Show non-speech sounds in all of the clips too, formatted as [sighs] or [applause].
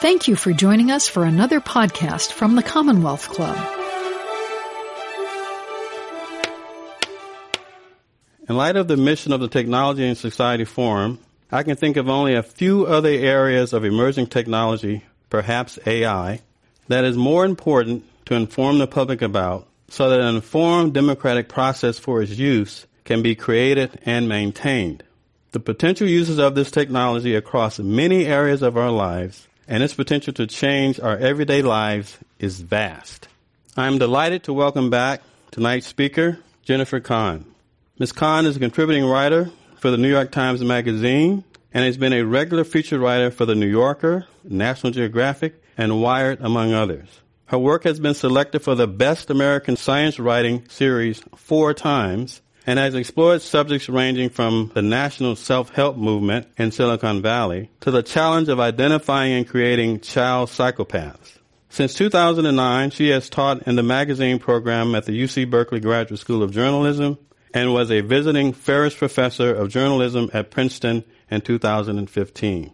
Thank you for joining us for another podcast from the Commonwealth Club. In light of the mission of the Technology and Society Forum, I can think of only a few other areas of emerging technology, perhaps AI, that is more important to inform the public about so that an informed democratic process for its use can be created and maintained. The potential uses of this technology across many areas of our lives and its potential to change our everyday lives is vast. I am delighted to welcome back tonight's speaker, Jennifer Kahn. Ms. Kahn is a contributing writer for the New York Times Magazine and has been a regular feature writer for The New Yorker, National Geographic, and Wired, among others. Her work has been selected for the Best American Science Writing series four times and has explored subjects ranging from the national self-help movement in Silicon Valley to the challenge of identifying and creating child psychopaths. Since 2009, she has taught in the magazine program at the UC Berkeley Graduate School of Journalism and was a visiting Ferris Professor of Journalism at Princeton in 2015.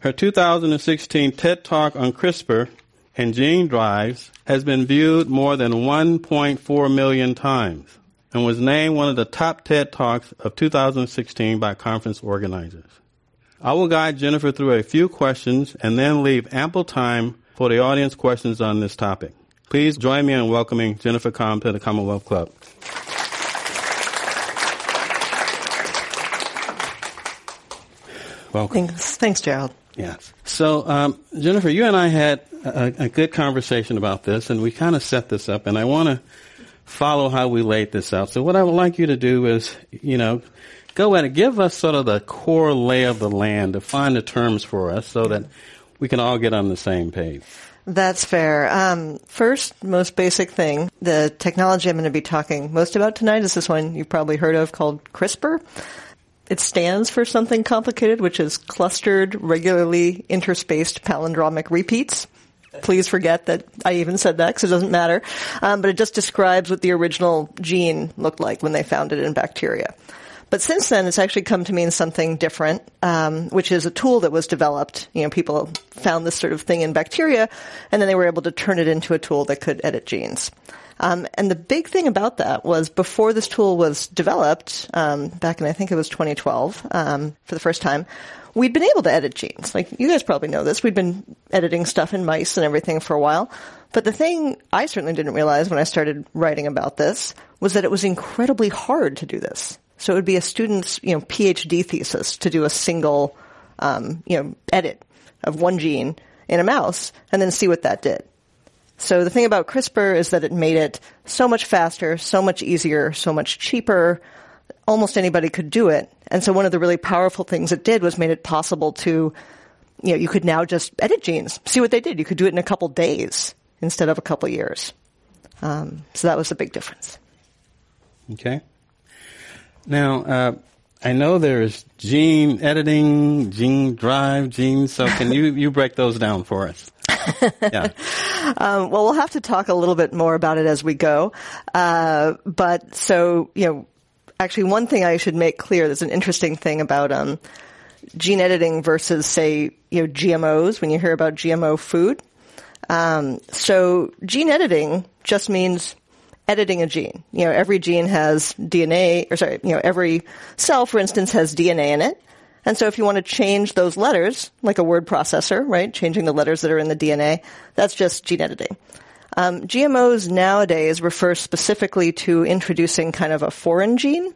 Her 2016 TED Talk on CRISPR and gene drives has been viewed more than 1.4 million times and was named one of the top TED Talks of 2016 by conference organizers. I will guide Jennifer through a few questions and then leave ample time for the audience questions on this topic. Please join me in welcoming Jennifer Kahn to the Commonwealth Club. Welcome. Thanks, thanks Gerald. Yes. So, um, Jennifer, you and I had a, a good conversation about this, and we kind of set this up, and I want to follow how we laid this out. So what I would like you to do is, you know, go ahead and give us sort of the core lay of the land, define the terms for us so that we can all get on the same page. That's fair. Um, first, most basic thing, the technology I'm going to be talking most about tonight is this one you've probably heard of called CRISPR. It stands for something complicated, which is clustered, regularly interspaced palindromic repeats. Please forget that I even said that because it doesn't matter. Um, but it just describes what the original gene looked like when they found it in bacteria. But since then, it's actually come to mean something different, um, which is a tool that was developed. You know, people found this sort of thing in bacteria, and then they were able to turn it into a tool that could edit genes. Um, and the big thing about that was before this tool was developed, um, back in I think it was 2012 um, for the first time, we'd been able to edit genes. Like you guys probably know this. We'd been editing stuff in mice and everything for a while. But the thing I certainly didn't realize when I started writing about this was that it was incredibly hard to do this. So it would be a student's, you know, PhD thesis to do a single, um, you know, edit of one gene in a mouse and then see what that did. So the thing about CRISPR is that it made it so much faster, so much easier, so much cheaper. Almost anybody could do it. And so one of the really powerful things it did was made it possible to, you know, you could now just edit genes, see what they did. You could do it in a couple days instead of a couple years. Um, so that was a big difference. Okay. Now, uh, I know there's gene editing, gene drive, genes. So can you, you break those down for us? [laughs] yeah. Um, well, we'll have to talk a little bit more about it as we go. Uh, but so, you know, actually one thing I should make clear, there's an interesting thing about, um, gene editing versus say, you know, GMOs when you hear about GMO food. Um, so gene editing just means editing a gene. You know, every gene has DNA, or sorry, you know, every cell, for instance, has DNA in it. And so if you want to change those letters, like a word processor, right, changing the letters that are in the DNA, that's just gene editing. Um, GMOs nowadays refer specifically to introducing kind of a foreign gene.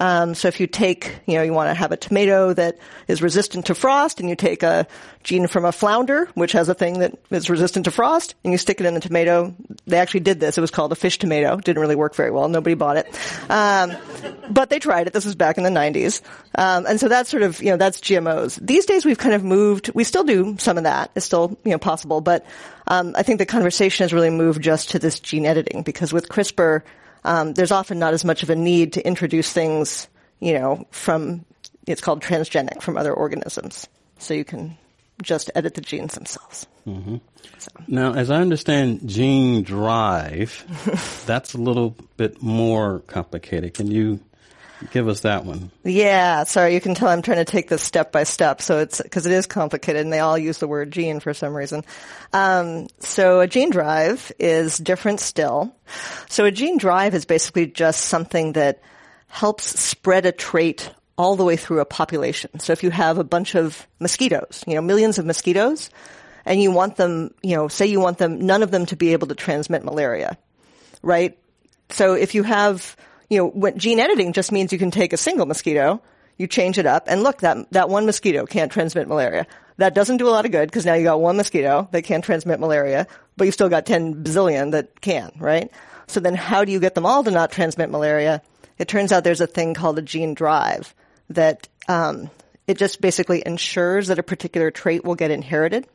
Um, so if you take, you know, you want to have a tomato that is resistant to frost, and you take a gene from a flounder, which has a thing that is resistant to frost, and you stick it in the tomato. They actually did this. It was called a fish tomato. Didn't really work very well. Nobody bought it, um, but they tried it. This was back in the 90s, um, and so that's sort of, you know, that's GMOs. These days, we've kind of moved. We still do some of that. It's still, you know, possible, but um, I think the conversation has really moved just to this gene editing because with CRISPR um, there's often not as much of a need to introduce things, you know, from it's called transgenic from other organisms. So you can just edit the genes themselves. Mm-hmm. So. Now, as I understand gene drive, [laughs] that's a little bit more complicated. Can you give us that one. Yeah, sorry, you can tell I'm trying to take this step by step, so it's because it is complicated, and they all use the word gene for some reason. Um, so a gene drive is different still. So a gene drive is basically just something that helps spread a trait all the way through a population. So if you have a bunch of mosquitoes, you know, millions of mosquitoes, and you want them, you know, say you want them, none of them to be able to transmit malaria, right? So if you have, you know, what gene editing just means you can take a single mosquito, you change it up, and look, that, that one mosquito can't transmit malaria. That doesn't do a lot of good because now you got one mosquito that can't transmit malaria, but you still got 10 bazillion that can, right? So then how do you get them all to not transmit malaria? It turns out there's a thing called a gene drive that um, it just basically ensures that a particular trait will get inherited.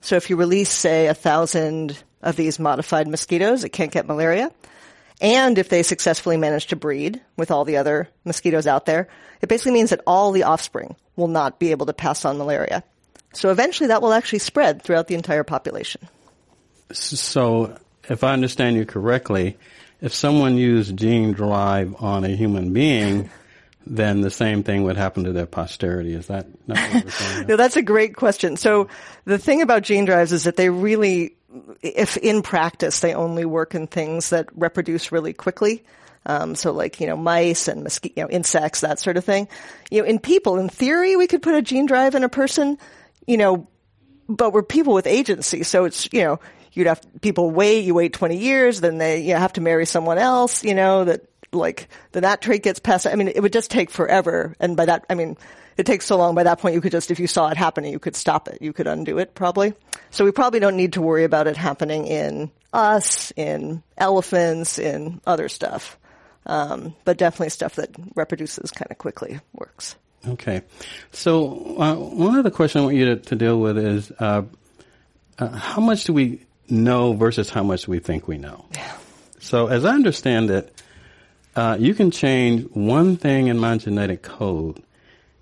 So if you release, say, a thousand of these modified mosquitoes, it can't get malaria. And if they successfully manage to breed with all the other mosquitoes out there, it basically means that all the offspring will not be able to pass on malaria. So eventually that will actually spread throughout the entire population. So if I understand you correctly, if someone used gene drive on a human being, [laughs] then the same thing would happen to their posterity. Is that not what we're saying? [laughs] no, that's a great question. So the thing about gene drives is that they really, if in practice, they only work in things that reproduce really quickly. Um, so like, you know, mice and mosquito, you know, insects, that sort of thing. You know, in people, in theory, we could put a gene drive in a person, you know, but we're people with agency. So it's, you know, you'd have people wait, you wait 20 years, then they, you have to marry someone else, you know, that like, then that trait gets passed. I mean, it would just take forever. And by that, I mean, it takes so long by that point you could just, if you saw it happening, you could stop it. You could undo it probably. So we probably don't need to worry about it happening in us, in elephants, in other stuff. Um, but definitely stuff that reproduces kind of quickly works. Okay. So uh, one other question I want you to, to deal with is uh, uh, how much do we know versus how much we think we know? Yeah. So as I understand it, uh, you can change one thing in my genetic code,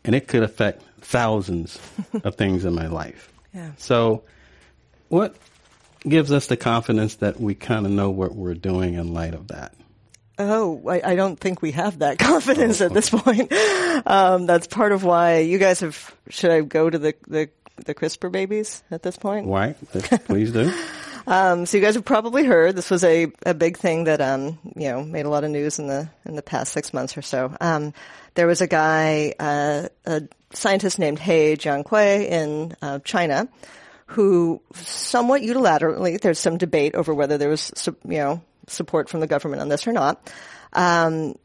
and it could affect thousands [laughs] of things in my life. Yeah. So, what gives us the confidence that we kind of know what we're doing in light of that? Oh, I, I don't think we have that [laughs] confidence oh, at this point. Um, that's part of why you guys have. Should I go to the the, the CRISPR babies at this point? Why? Please do. [laughs] Um, so you guys have probably heard this was a, a big thing that um, you know made a lot of news in the in the past six months or so. Um, there was a guy, uh, a scientist named He Jiankui in uh, China, who somewhat unilaterally, there's some debate over whether there was you know support from the government on this or not, um,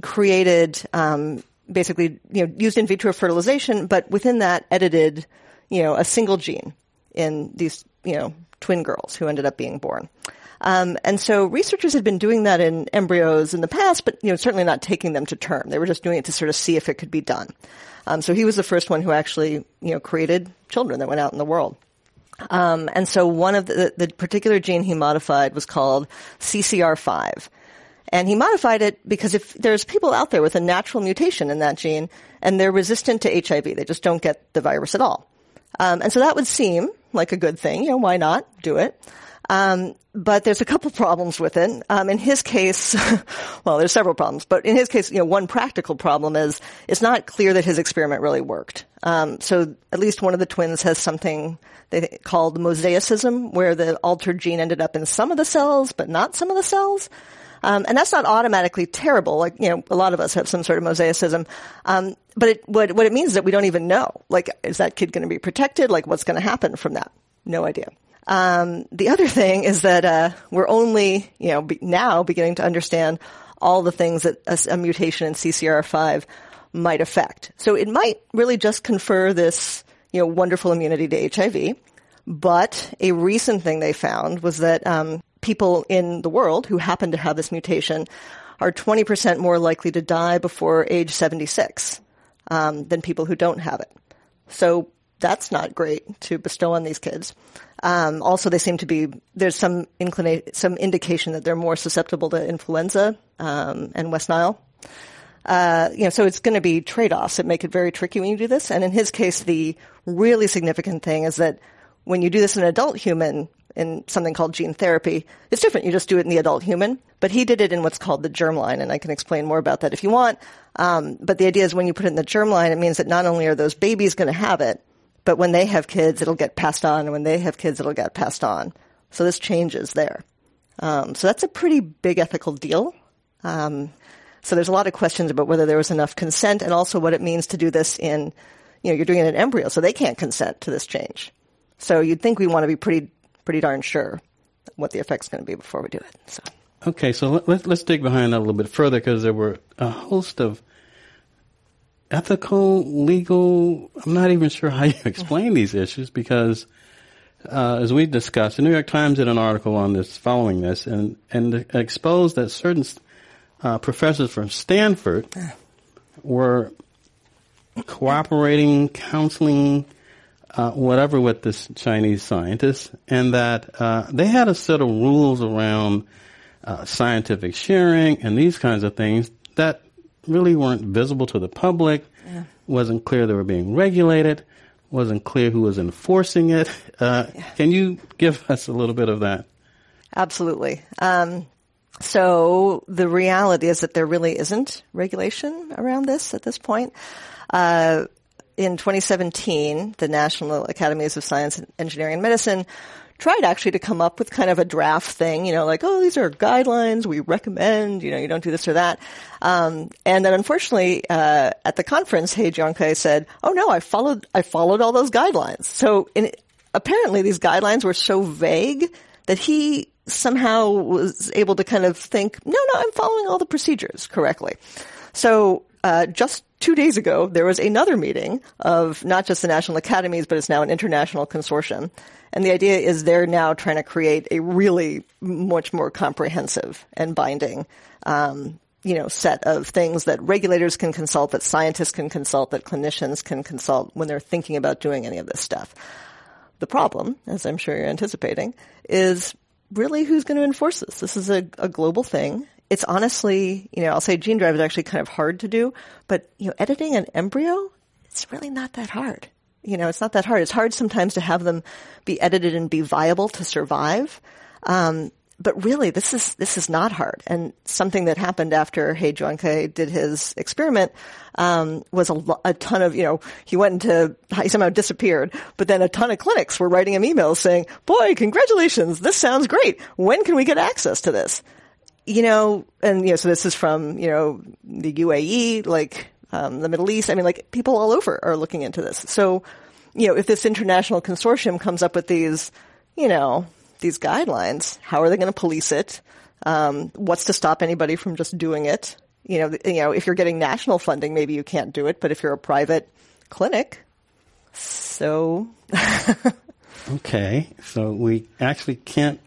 created um, basically you know used in vitro fertilization, but within that edited you know a single gene in these you know twin girls who ended up being born. Um, and so researchers had been doing that in embryos in the past, but you know certainly not taking them to term. They were just doing it to sort of see if it could be done. Um, so he was the first one who actually you know created children that went out in the world. Um, and so one of the, the particular gene he modified was called CCR5. And he modified it because if there's people out there with a natural mutation in that gene and they're resistant to HIV, they just don't get the virus at all. Um, and so that would seem like a good thing. You know, why not do it? Um, but there's a couple problems with it. Um, in his case, [laughs] well, there's several problems, but in his case, you know, one practical problem is it's not clear that his experiment really worked. Um, so at least one of the twins has something they called mosaicism, where the altered gene ended up in some of the cells, but not some of the cells. Um, and that's not automatically terrible. Like, you know, a lot of us have some sort of mosaicism. Um, but it, what, what it means is that we don't even know. Like, is that kid going to be protected? Like, what's going to happen from that? No idea. Um, the other [laughs] thing is that, uh, we're only, you know, be, now beginning to understand all the things that a, a mutation in CCR5 might affect. So it might really just confer this, you know, wonderful immunity to HIV. But a recent thing they found was that um, people in the world who happen to have this mutation are 20% more likely to die before age 76 um, than people who don't have it. So that's not great to bestow on these kids. Um, also, they seem to be there's some inclination, some indication that they're more susceptible to influenza um, and West Nile. Uh, you know, so it's going to be trade-offs that make it very tricky when you do this. And in his case, the really significant thing is that when you do this in an adult human, in something called gene therapy. It's different. You just do it in the adult human. But he did it in what's called the germline, and I can explain more about that if you want. Um, but the idea is when you put it in the germline, it means that not only are those babies going to have it, but when they have kids, it'll get passed on, and when they have kids, it'll get passed on. So this changes there. Um, so that's a pretty big ethical deal. Um, so there's a lot of questions about whether there was enough consent and also what it means to do this in, you know, you're doing it in embryo, so they can't consent to this change. So you'd think we want to be pretty, pretty darn sure what the effect's going to be before we do it. So. Okay, so let, us let's dig behind that a little bit further because there were a host of ethical, legal. I'm not even sure how you [laughs] explain these issues because, uh, as we discussed, the New York Times did an article on this following this and and exposed that certain uh, professors from Stanford were cooperating, counseling, uh, whatever with this Chinese scientist, and that uh, they had a set of rules around uh, scientific sharing and these kinds of things that really weren't visible to the public. Yeah. wasn't clear they were being regulated. wasn't clear who was enforcing it. Uh, yeah. Can you give us a little bit of that? Absolutely. Um, so the reality is that there really isn't regulation around this at this point. Uh, in 2017, the National Academies of Science, Engineering, and Medicine tried actually to come up with kind of a draft thing, you know, like, oh, these are guidelines we recommend, you know, you don't do this or that. Um, and then unfortunately, uh, at the conference, He Jiankui said, oh no, I followed, I followed all those guidelines. So in, apparently these guidelines were so vague that he somehow was able to kind of think, no, no, I'm following all the procedures correctly. So uh, just two days ago, there was another meeting of not just the national academies, but it's now an international consortium. And the idea is they're now trying to create a really much more comprehensive and binding, um, you know, set of things that regulators can consult, that scientists can consult, that clinicians can consult when they're thinking about doing any of this stuff. The problem, as I'm sure you're anticipating, is really who's going to enforce this? This is a, a global thing. It's honestly, you know, I'll say gene drive is actually kind of hard to do, but, you know, editing an embryo, it's really not that hard. You know, it's not that hard. It's hard sometimes to have them be edited and be viable to survive. Um, but really, this is this is not hard. And something that happened after He Jiankui did his experiment um, was a, a, ton of you know he went into he somehow disappeared, but then a ton of clinics were writing him emails saying, "Boy, congratulations! This sounds great. When can we get access to this?" You know, and you know, so this is from you know the UAE, like um, the Middle East. I mean, like people all over are looking into this. So, you know, if this international consortium comes up with these, you know, these guidelines. How are they going to police it? Um, what's to stop anybody from just doing it? You know, you know, if you're getting national funding, maybe you can't do it, but if you're a private clinic, so. [laughs] okay, so we actually can't.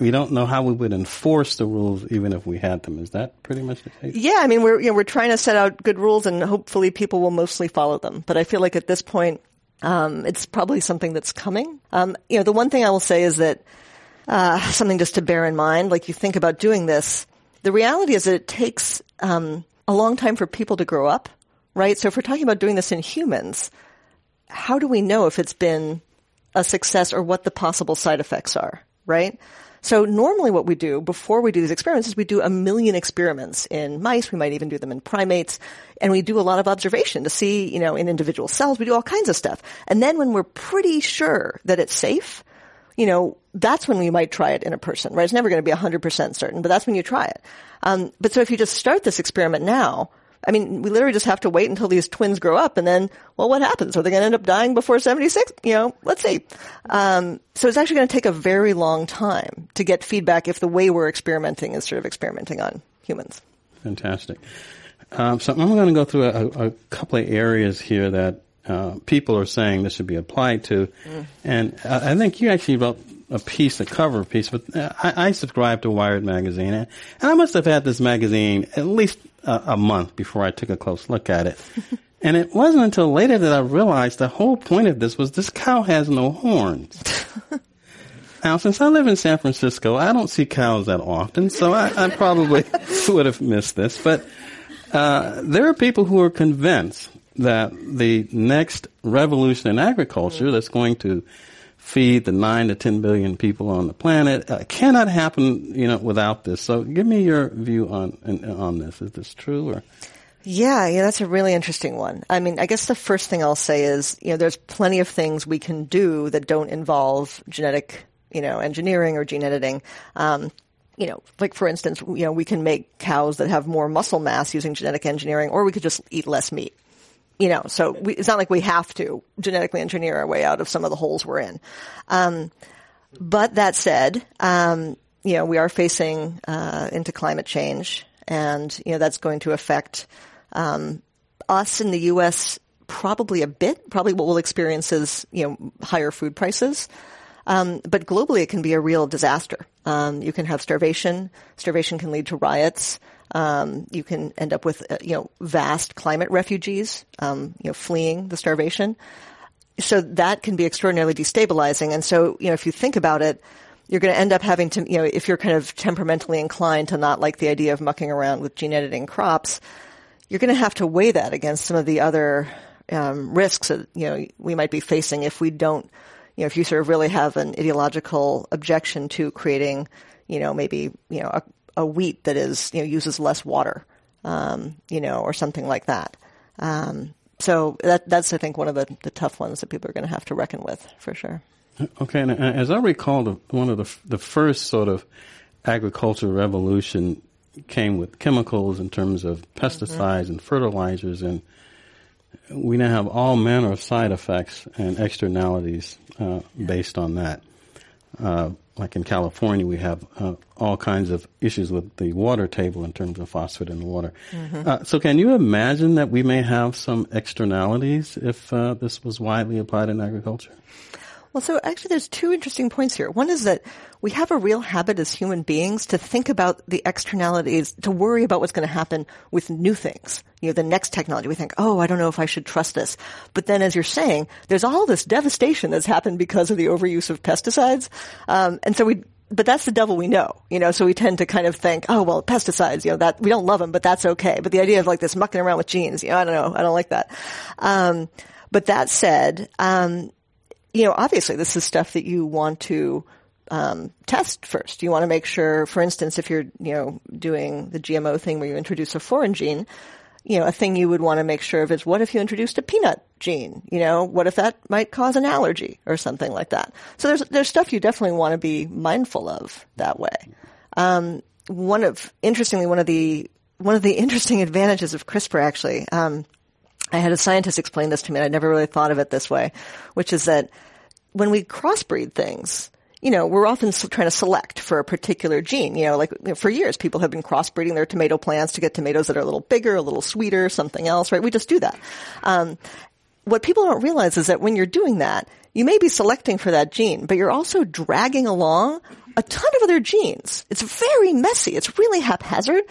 We don't know how we would enforce the rules, even if we had them. Is that pretty much the case? Yeah, I mean, we're you know we're trying to set out good rules, and hopefully people will mostly follow them. But I feel like at this point, um, it's probably something that's coming. Um, you know, the one thing I will say is that uh, something just to bear in mind, like you think about doing this. The reality is that it takes um, a long time for people to grow up, right? So if we're talking about doing this in humans, how do we know if it's been a success or what the possible side effects are, right? So normally what we do before we do these experiments is we do a million experiments in mice. We might even do them in primates. And we do a lot of observation to see, you know, in individual cells. We do all kinds of stuff. And then when we're pretty sure that it's safe, you know, that's when we might try it in a person, right? It's never going to be 100% certain, but that's when you try it. Um, but so if you just start this experiment now, I mean, we literally just have to wait until these twins grow up and then, well, what happens? Are they going to end up dying before 76? You know, let's see. Um, so it's actually going to take a very long time to get feedback if the way we're experimenting is sort of experimenting on humans. Fantastic. Um, so I'm going to go through a, a couple of areas here that uh, people are saying this should be applied to. Mm. And uh, I think you actually wrote a piece, a cover piece, but uh, I, I subscribe to Wired magazine, and, I must have had this magazine at least a, a month before I took a close look at it. [laughs] and it wasn't until later that I realized the whole point of this was this cow has no horns. [laughs] now, since I live in San Francisco, I don't see cows that often, so I, I probably [laughs] would have missed this. But uh, there are people who are convinced that the next revolution in agriculture that's going to feed the nine to ten billion people on the planet. Uh, cannot happen, you know, without this. So, give me your view on on this. Is this true or? Yeah, yeah, that's a really interesting one. I mean, I guess the first thing I'll say is, you know, there's plenty of things we can do that don't involve genetic, you know, engineering or gene editing. Um, you know, like for instance, you know, we can make cows that have more muscle mass using genetic engineering, or we could just eat less meat. You know, so we, it's not like we have to genetically engineer our way out of some of the holes we're in. Um, but that said, um, you know, we are facing uh, into climate change, and you know that's going to affect um, us in the U.S. probably a bit. Probably what we'll experience is you know higher food prices. Um, but globally, it can be a real disaster. Um, you can have starvation. Starvation can lead to riots. Um, you can end up with, uh, you know, vast climate refugees, um, you know, fleeing the starvation. So that can be extraordinarily destabilizing. And so, you know, if you think about it, you're going to end up having to, you know, if you're kind of temperamentally inclined to not like the idea of mucking around with gene editing crops, you're going to have to weigh that against some of the other um, risks that you know we might be facing if we don't you know, if you sort of really have an ideological objection to creating, you know, maybe, you know, a, a wheat that is, you know, uses less water, um, you know, or something like that. Um, so that, that's, I think, one of the, the tough ones that people are going to have to reckon with for sure. Okay. And as I recall, the, one of the, the first sort of agricultural revolution came with chemicals in terms of pesticides mm-hmm. and fertilizers and we now have all manner of side effects and externalities uh, based on that. Uh, like in California, we have uh, all kinds of issues with the water table in terms of phosphate in the water. Mm-hmm. Uh, so, can you imagine that we may have some externalities if uh, this was widely applied in agriculture? Well, so actually there's two interesting points here. One is that we have a real habit as human beings to think about the externalities, to worry about what's going to happen with new things. You know, the next technology. We think, oh, I don't know if I should trust this. But then as you're saying, there's all this devastation that's happened because of the overuse of pesticides. Um, and so we, but that's the devil we know, you know, so we tend to kind of think, oh, well, pesticides, you know, that, we don't love them, but that's okay. But the idea of like this mucking around with genes, you know, I don't know, I don't like that. Um, but that said, um, you know, obviously this is stuff that you want to um, test first. You want to make sure, for instance, if you're, you know, doing the GMO thing where you introduce a foreign gene, you know, a thing you would want to make sure of is what if you introduced a peanut gene? You know, what if that might cause an allergy or something like that? So there's there's stuff you definitely want to be mindful of that way. Um, one of interestingly one of the one of the [laughs] interesting advantages of CRISPR actually. Um, I had a scientist explain this to me, and I never really thought of it this way, which is that when we crossbreed things, you know, we're often trying to select for a particular gene. You know, like you know, for years, people have been crossbreeding their tomato plants to get tomatoes that are a little bigger, a little sweeter, something else, right? We just do that. Um, what people don't realize is that when you're doing that, you may be selecting for that gene, but you're also dragging along a ton of other genes. It's very messy. It's really haphazard.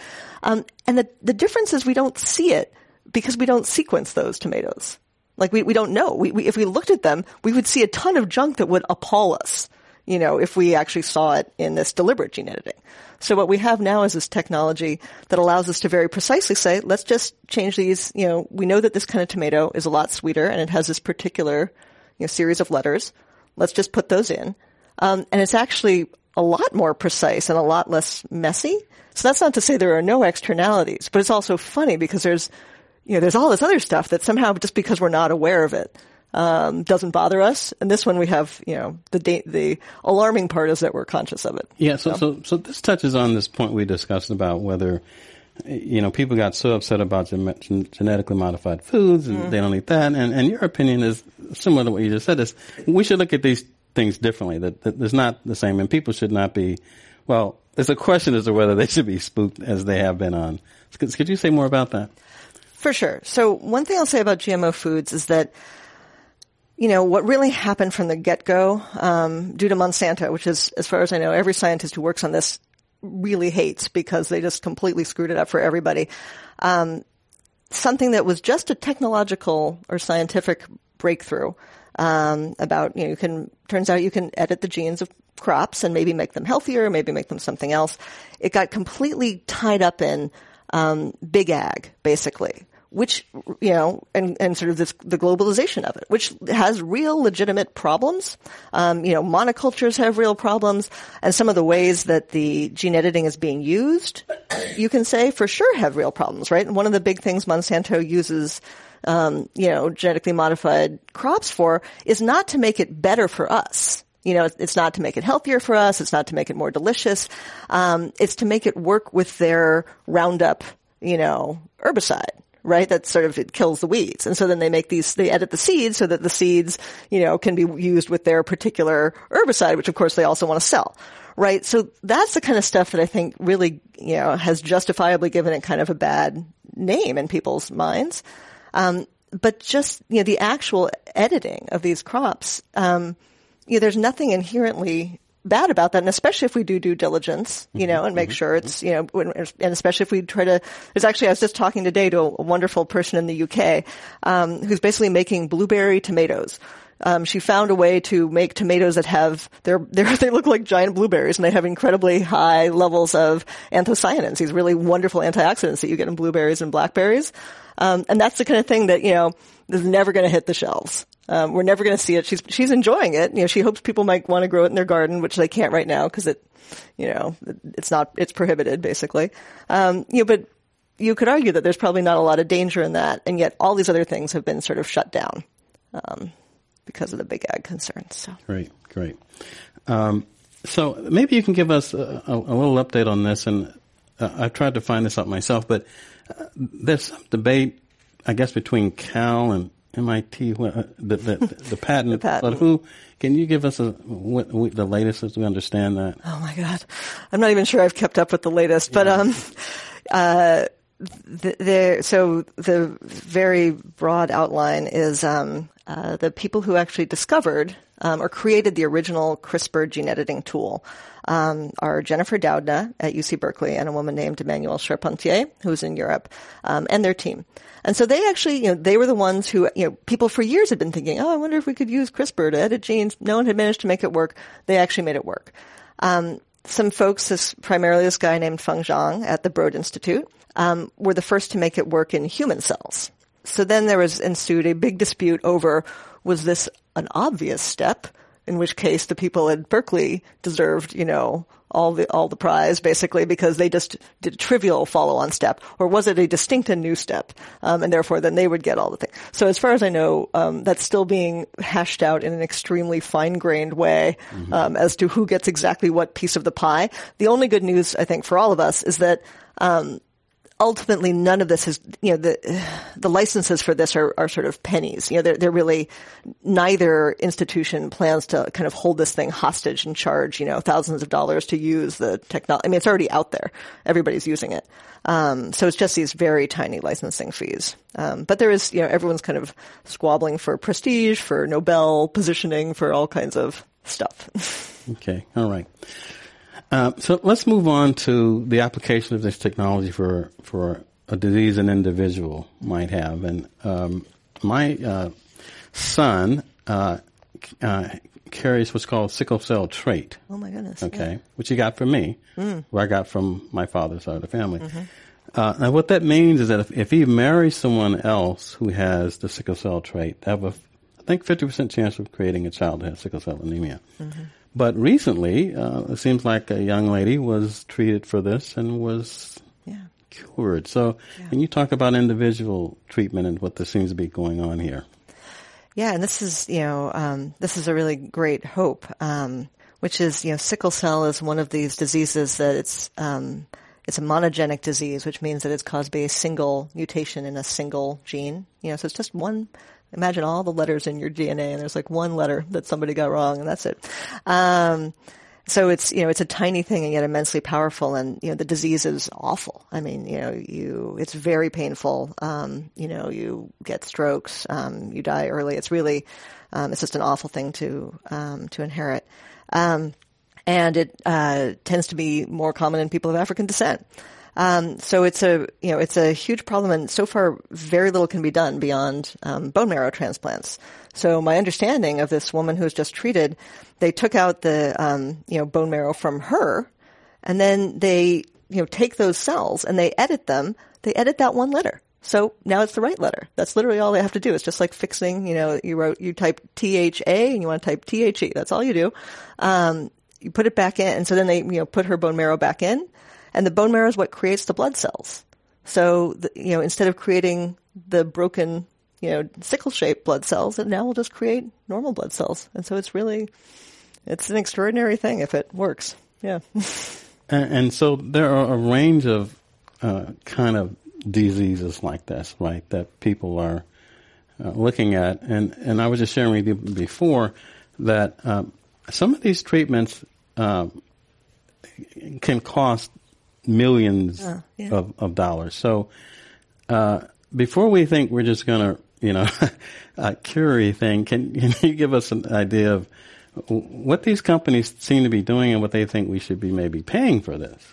Um, and the, the difference is we don't see it because we don't sequence those tomatoes. Like we, we don't know. We, we, if we looked at them, we would see a ton of junk that would appall us, you know, if we actually saw it in this deliberate gene editing. So what we have now is this technology that allows us to very precisely say, let's just change these, you know, we know that this kind of tomato is a lot sweeter and it has this particular, you know, series of letters. Let's just put those in. Um, and it's actually a lot more precise and a lot less messy. So that's not to say there are no externalities, but it's also funny because there's you know, there's all this other stuff that somehow just because we're not aware of it, um, doesn't bother us. And this one we have, you know, the da- the alarming part is that we're conscious of it. Yeah. So, so, so, so this touches on this point we discussed about whether, you know, people got so upset about gen- genetically modified foods and mm. they don't eat that. And, and your opinion is similar to what you just said is we should look at these things differently, that, that it's not the same and people should not be, well, it's a question as to whether they should be spooked as they have been on. Could, could you say more about that? For sure. So one thing I'll say about GMO foods is that, you know, what really happened from the get-go, um, due to Monsanto, which is, as far as I know, every scientist who works on this really hates because they just completely screwed it up for everybody. Um, something that was just a technological or scientific breakthrough um, about you know you can turns out you can edit the genes of crops and maybe make them healthier, maybe make them something else. It got completely tied up in um, big ag, basically, which you know, and, and sort of this the globalization of it, which has real legitimate problems. Um, you know, monocultures have real problems, and some of the ways that the gene editing is being used, you can say for sure have real problems, right? And one of the big things Monsanto uses. Um, you know, genetically modified crops for is not to make it better for us. You know, it's not to make it healthier for us. It's not to make it more delicious. Um, it's to make it work with their Roundup, you know, herbicide right? That sort of it kills the weeds. And so then they make these, they edit the seeds so that the seeds, you know, can be used with their particular herbicide, which of course they also want to sell. Right. So that's the kind of stuff that I think really, you know, has justifiably given it kind of a bad name in people's minds. Um, but just, you know, the actual editing of these crops, um, you know, there's nothing inherently bad about that, and especially if we do due diligence, you know, and make mm-hmm. sure it's, you know, and especially if we try to. There's actually, I was just talking today to a, a wonderful person in the UK um, who's basically making blueberry tomatoes. Um, she found a way to make tomatoes that have they're, [laughs] they're, they look like giant blueberries and they have incredibly high levels of anthocyanins, these really wonderful antioxidants that you get in blueberries and blackberries. Um, and that's the kind of thing that you know is never going to hit the shelves. Um, we're never going to see it. She's she's enjoying it. You know, she hopes people might want to grow it in their garden, which they can't right now because it, you know, it's not it's prohibited basically. Um, you know, but you could argue that there's probably not a lot of danger in that, and yet all these other things have been sort of shut down um, because of the big ag concerns. So great, great. Um, so maybe you can give us a, a, a little update on this, and uh, I've tried to find this out myself, but uh, there's some debate, I guess, between Cal and MIT, uh, the, the, the [laughs] patent. the patent. But who, can you give us a, what, what, the latest as we understand that? Oh my God. I'm not even sure I've kept up with the latest, but, um, uh, the, the, so the very broad outline is, um, uh, the people who actually discovered um, or created the original CRISPR gene editing tool um, are Jennifer Doudna at UC Berkeley and a woman named Emmanuelle Charpentier, who's in Europe, um, and their team. And so they actually, you know, they were the ones who, you know, people for years had been thinking, oh, I wonder if we could use CRISPR to edit genes. No one had managed to make it work. They actually made it work. Um, some folks, this, primarily this guy named Feng Zhang at the Broad Institute, um, were the first to make it work in human cells. So then there was ensued a big dispute over was this an obvious step in which case the people at Berkeley deserved, you know, all the all the prize basically because they just did a trivial follow-on step, or was it a distinct and new step, um, and therefore then they would get all the things. So as far as I know, um, that's still being hashed out in an extremely fine-grained way mm-hmm. um, as to who gets exactly what piece of the pie. The only good news I think for all of us is that um, ultimately none of this is, you know, the, the licenses for this are, are sort of pennies. You know, they're, they're really, neither institution plans to kind of hold this thing hostage and charge, you know, thousands of dollars to use the technology. I mean, it's already out there. Everybody's using it. Um, so it's just these very tiny licensing fees. Um, but there is, you know, everyone's kind of squabbling for prestige, for Nobel positioning, for all kinds of stuff. [laughs] okay. All right. Uh, so let's move on to the application of this technology for for a disease an individual might have. And um, my uh, son uh, uh carries what's called sickle cell trait. Oh my goodness! Okay, yeah. which he got from me, mm. who I got from my father's side of the family. Mm-hmm. Uh, now, what that means is that if, if he marries someone else who has the sickle cell trait, they have a, I think, 50% chance of creating a child that has sickle cell anemia. Mm-hmm. But recently, uh, it seems like a young lady was treated for this and was yeah. cured. So, yeah. can you talk about individual treatment and what there seems to be going on here? Yeah, and this is you know um, this is a really great hope, um, which is you know sickle cell is one of these diseases that it's um, it's a monogenic disease, which means that it's caused by a single mutation in a single gene. You know, so it's just one Imagine all the letters in your DNA and there's like one letter that somebody got wrong and that's it. Um, so it's, you know, it's a tiny thing and yet immensely powerful and, you know, the disease is awful. I mean, you know, you, it's very painful. Um, you know, you get strokes, um, you die early. It's really, um, it's just an awful thing to, um, to inherit. Um, and it, uh, tends to be more common in people of African descent. Um, so it's a you know it's a huge problem, and so far very little can be done beyond um, bone marrow transplants. So my understanding of this woman who was just treated, they took out the um, you know bone marrow from her, and then they you know take those cells and they edit them. They edit that one letter. So now it's the right letter. That's literally all they have to do. It's just like fixing, you know, you wrote, you type T-H-A and you want to type T-H-E. That's all you do. Um, you put it back in. And so then they, you know, put her bone marrow back in and the bone marrow is what creates the blood cells. So, the, you know, instead of creating the broken, you know, sickle shaped blood cells, it now will just create normal blood cells. And so it's really, it's an extraordinary thing if it works. Yeah. [laughs] and, and so there are a range of uh, kind of diseases like this, right, that people are uh, looking at. And, and I was just sharing with you before that um, some of these treatments um, can cost millions uh, yeah. of, of dollars. So uh, before we think we're just going to, you know, [laughs] uh, cure thing, can, [laughs] can you give us an idea of what these companies seem to be doing and what they think we should be maybe paying for this?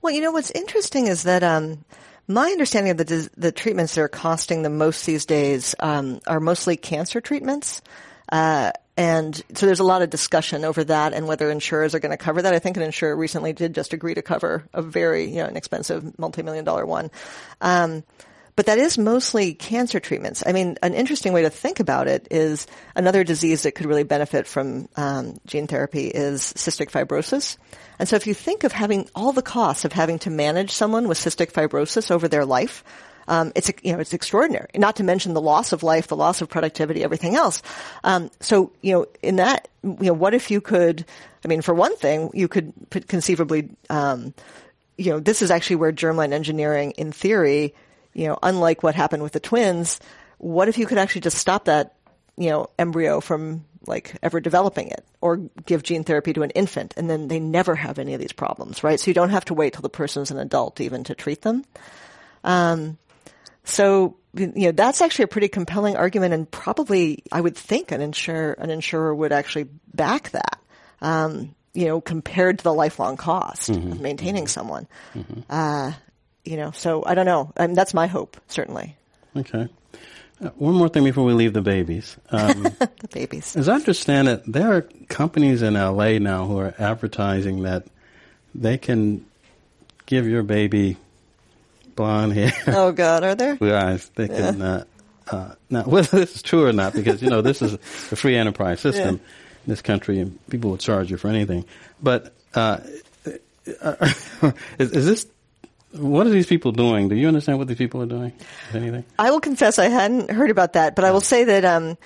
Well, you know, what's interesting is that um, my understanding of the the treatments that are costing the most these days um, are mostly cancer treatments. Uh, and so there's a lot of discussion over that and whether insurers are going to cover that. I think an insurer recently did just agree to cover a very, you know, expensive multi-million dollar one. Um, but that is mostly cancer treatments. I mean, an interesting way to think about it is another disease that could really benefit from um, gene therapy is cystic fibrosis. And so if you think of having all the costs of having to manage someone with cystic fibrosis over their life, um, it's you know it's extraordinary. Not to mention the loss of life, the loss of productivity, everything else. Um, so you know, in that, you know, what if you could? I mean, for one thing, you could conceivably, um, you know, this is actually where germline engineering, in theory, you know, unlike what happened with the twins, what if you could actually just stop that, you know, embryo from like ever developing it or give gene therapy to an infant and then they never have any of these problems, right? So you don't have to wait till the person's an adult even to treat them. Um, so, you know, that's actually a pretty compelling argument and probably I would think an insurer, an insurer would actually back that. Um, you know, compared to the lifelong cost mm-hmm. of maintaining mm-hmm. someone. Mm-hmm. Uh, you know, so I don't know. I mean, that's my hope, certainly. Okay. Uh, one more thing before we leave the babies. Um, [laughs] the babies. As I understand it, there are companies in LA now who are advertising that they can give your baby blonde hair. [laughs] Oh God, are there? Eyes. They yeah. can. Uh, uh, now, [laughs] whether this is true or not, because you know this is a free enterprise system yeah. in this country, and people will charge you for anything. But uh, [laughs] is, is this what are these people doing? Do you understand what these people are doing? Anything? I will confess I hadn't heard about that, but I will say that um,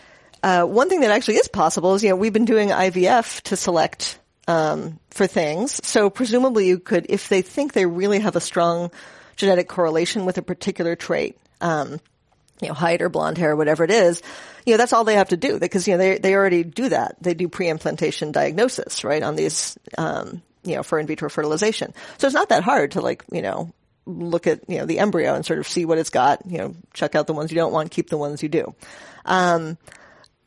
uh, one thing that actually is possible is you know we've been doing IVF to select um, for things, so presumably you could, if they think they really have a strong genetic correlation with a particular trait. Um, you know, height or blonde hair or whatever it is, you know, that's all they have to do because, you know, they, they already do that. They do pre-implantation diagnosis, right, on these, um, you know, for in vitro fertilization. So it's not that hard to like, you know, look at, you know, the embryo and sort of see what it's got, you know, check out the ones you don't want, keep the ones you do. Um,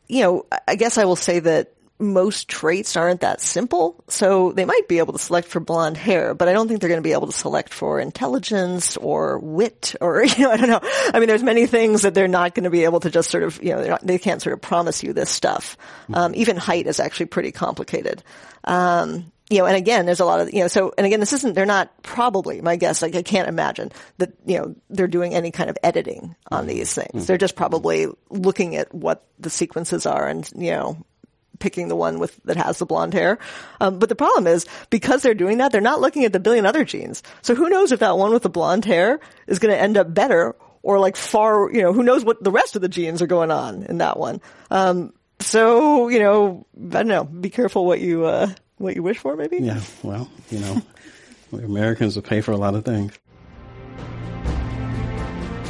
you know, I guess I will say that most traits aren't that simple. So they might be able to select for blonde hair, but I don't think they're going to be able to select for intelligence or wit or, [laughs] you know, I don't know. I mean, there's many things that they're not going to be able to just sort of, you know, not, they can't sort of promise you this stuff. Um, even height is actually pretty complicated. Um, you know, and again, there's a lot of, you know, so, and again, this isn't, they're not probably, my guess, like I can't imagine that, you know, they're doing any kind of editing on these things. Mm-hmm. They're just probably looking at what the sequences are and, you know, picking the one with that has the blonde hair. Um, but the problem is because they're doing that, they're not looking at the billion other genes. So who knows if that one with the blonde hair is going to end up better or like far, you know, who knows what the rest of the genes are going on in that one. Um, so you know, I don't know. Be careful what you uh, what you wish for, maybe. Yeah. Well, you know, [laughs] Americans will pay for a lot of things.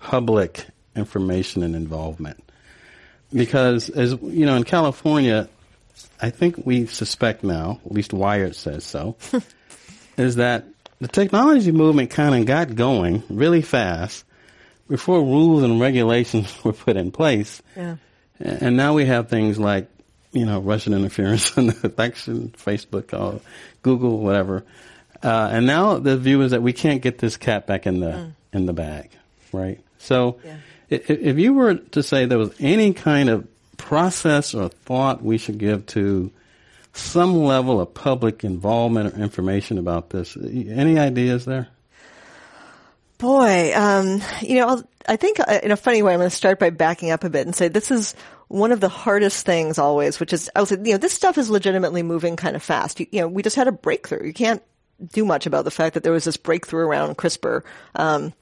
public information and involvement because as you know in California, I think we suspect now, at least Wired says so, [laughs] is that the technology movement kind of got going really fast, before rules and regulations [laughs] were put in place. Yeah. And now we have things like, you know, Russian interference [laughs] in the election, Facebook, uh, Google, whatever. Uh, and now the view is that we can't get this cat back in the mm. in the bag, right? So, yeah. if, if you were to say there was any kind of process or thought we should give to some level of public involvement or information about this, any ideas there? Boy, um, you know, I'll, i think uh, in a funny way, I'm going to start by backing up a bit and say this is one of the hardest things always, which is, I was, you know, this stuff is legitimately moving kind of fast. You, you, know, we just had a breakthrough. You can't do much about the fact that there was this breakthrough around CRISPR. Um,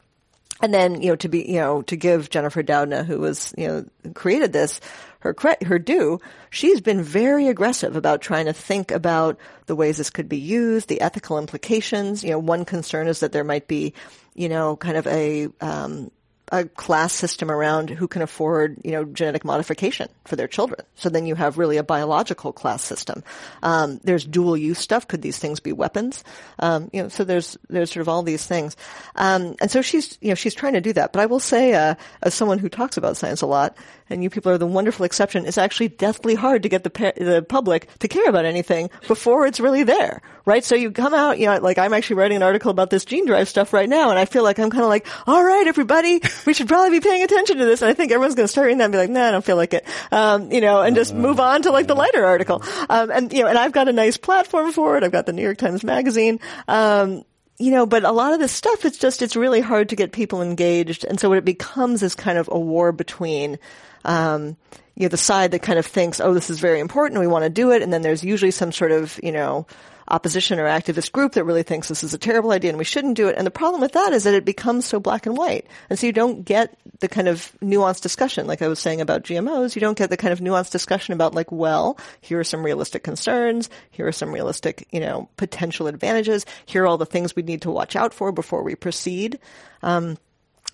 and then, you know, to be, you know, to give Jennifer Doudna, who was, you know, created this, her cre- her due, she's been very aggressive about trying to think about the ways this could be used, the ethical implications. You know, one concern is that there might be, you know, kind of a um, a class system around who can afford, you know, genetic modification for their children. So then you have really a biological class system. Um, there's dual use stuff. Could these things be weapons? Um, you know, so there's there's sort of all these things, um, and so she's you know she's trying to do that. But I will say, uh, as someone who talks about science a lot, and you people are the wonderful exception, it's actually deathly hard to get the the public to care about anything before it's really there, right? So you come out, you know, like I'm actually writing an article about this gene drive stuff right now, and I feel like I'm kind of like, all right, everybody, we should probably be paying attention to this. And I think everyone's going to start reading that and be like, nah, I don't feel like it, um, you know, and just move on to like the lighter article. Um, and you know, and I've got a nice platform for it. I've got the New York Times Magazine. Um, you know, but a lot of this stuff, it's just, it's really hard to get people engaged. And so what it becomes is kind of a war between, um, you know, the side that kind of thinks, oh, this is very important, we want to do it, and then there's usually some sort of, you know, opposition or activist group that really thinks this is a terrible idea and we shouldn't do it. And the problem with that is that it becomes so black and white. And so you don't get the kind of nuanced discussion, like I was saying about GMOs, you don't get the kind of nuanced discussion about like, well, here are some realistic concerns, here are some realistic, you know, potential advantages, here are all the things we need to watch out for before we proceed. Um,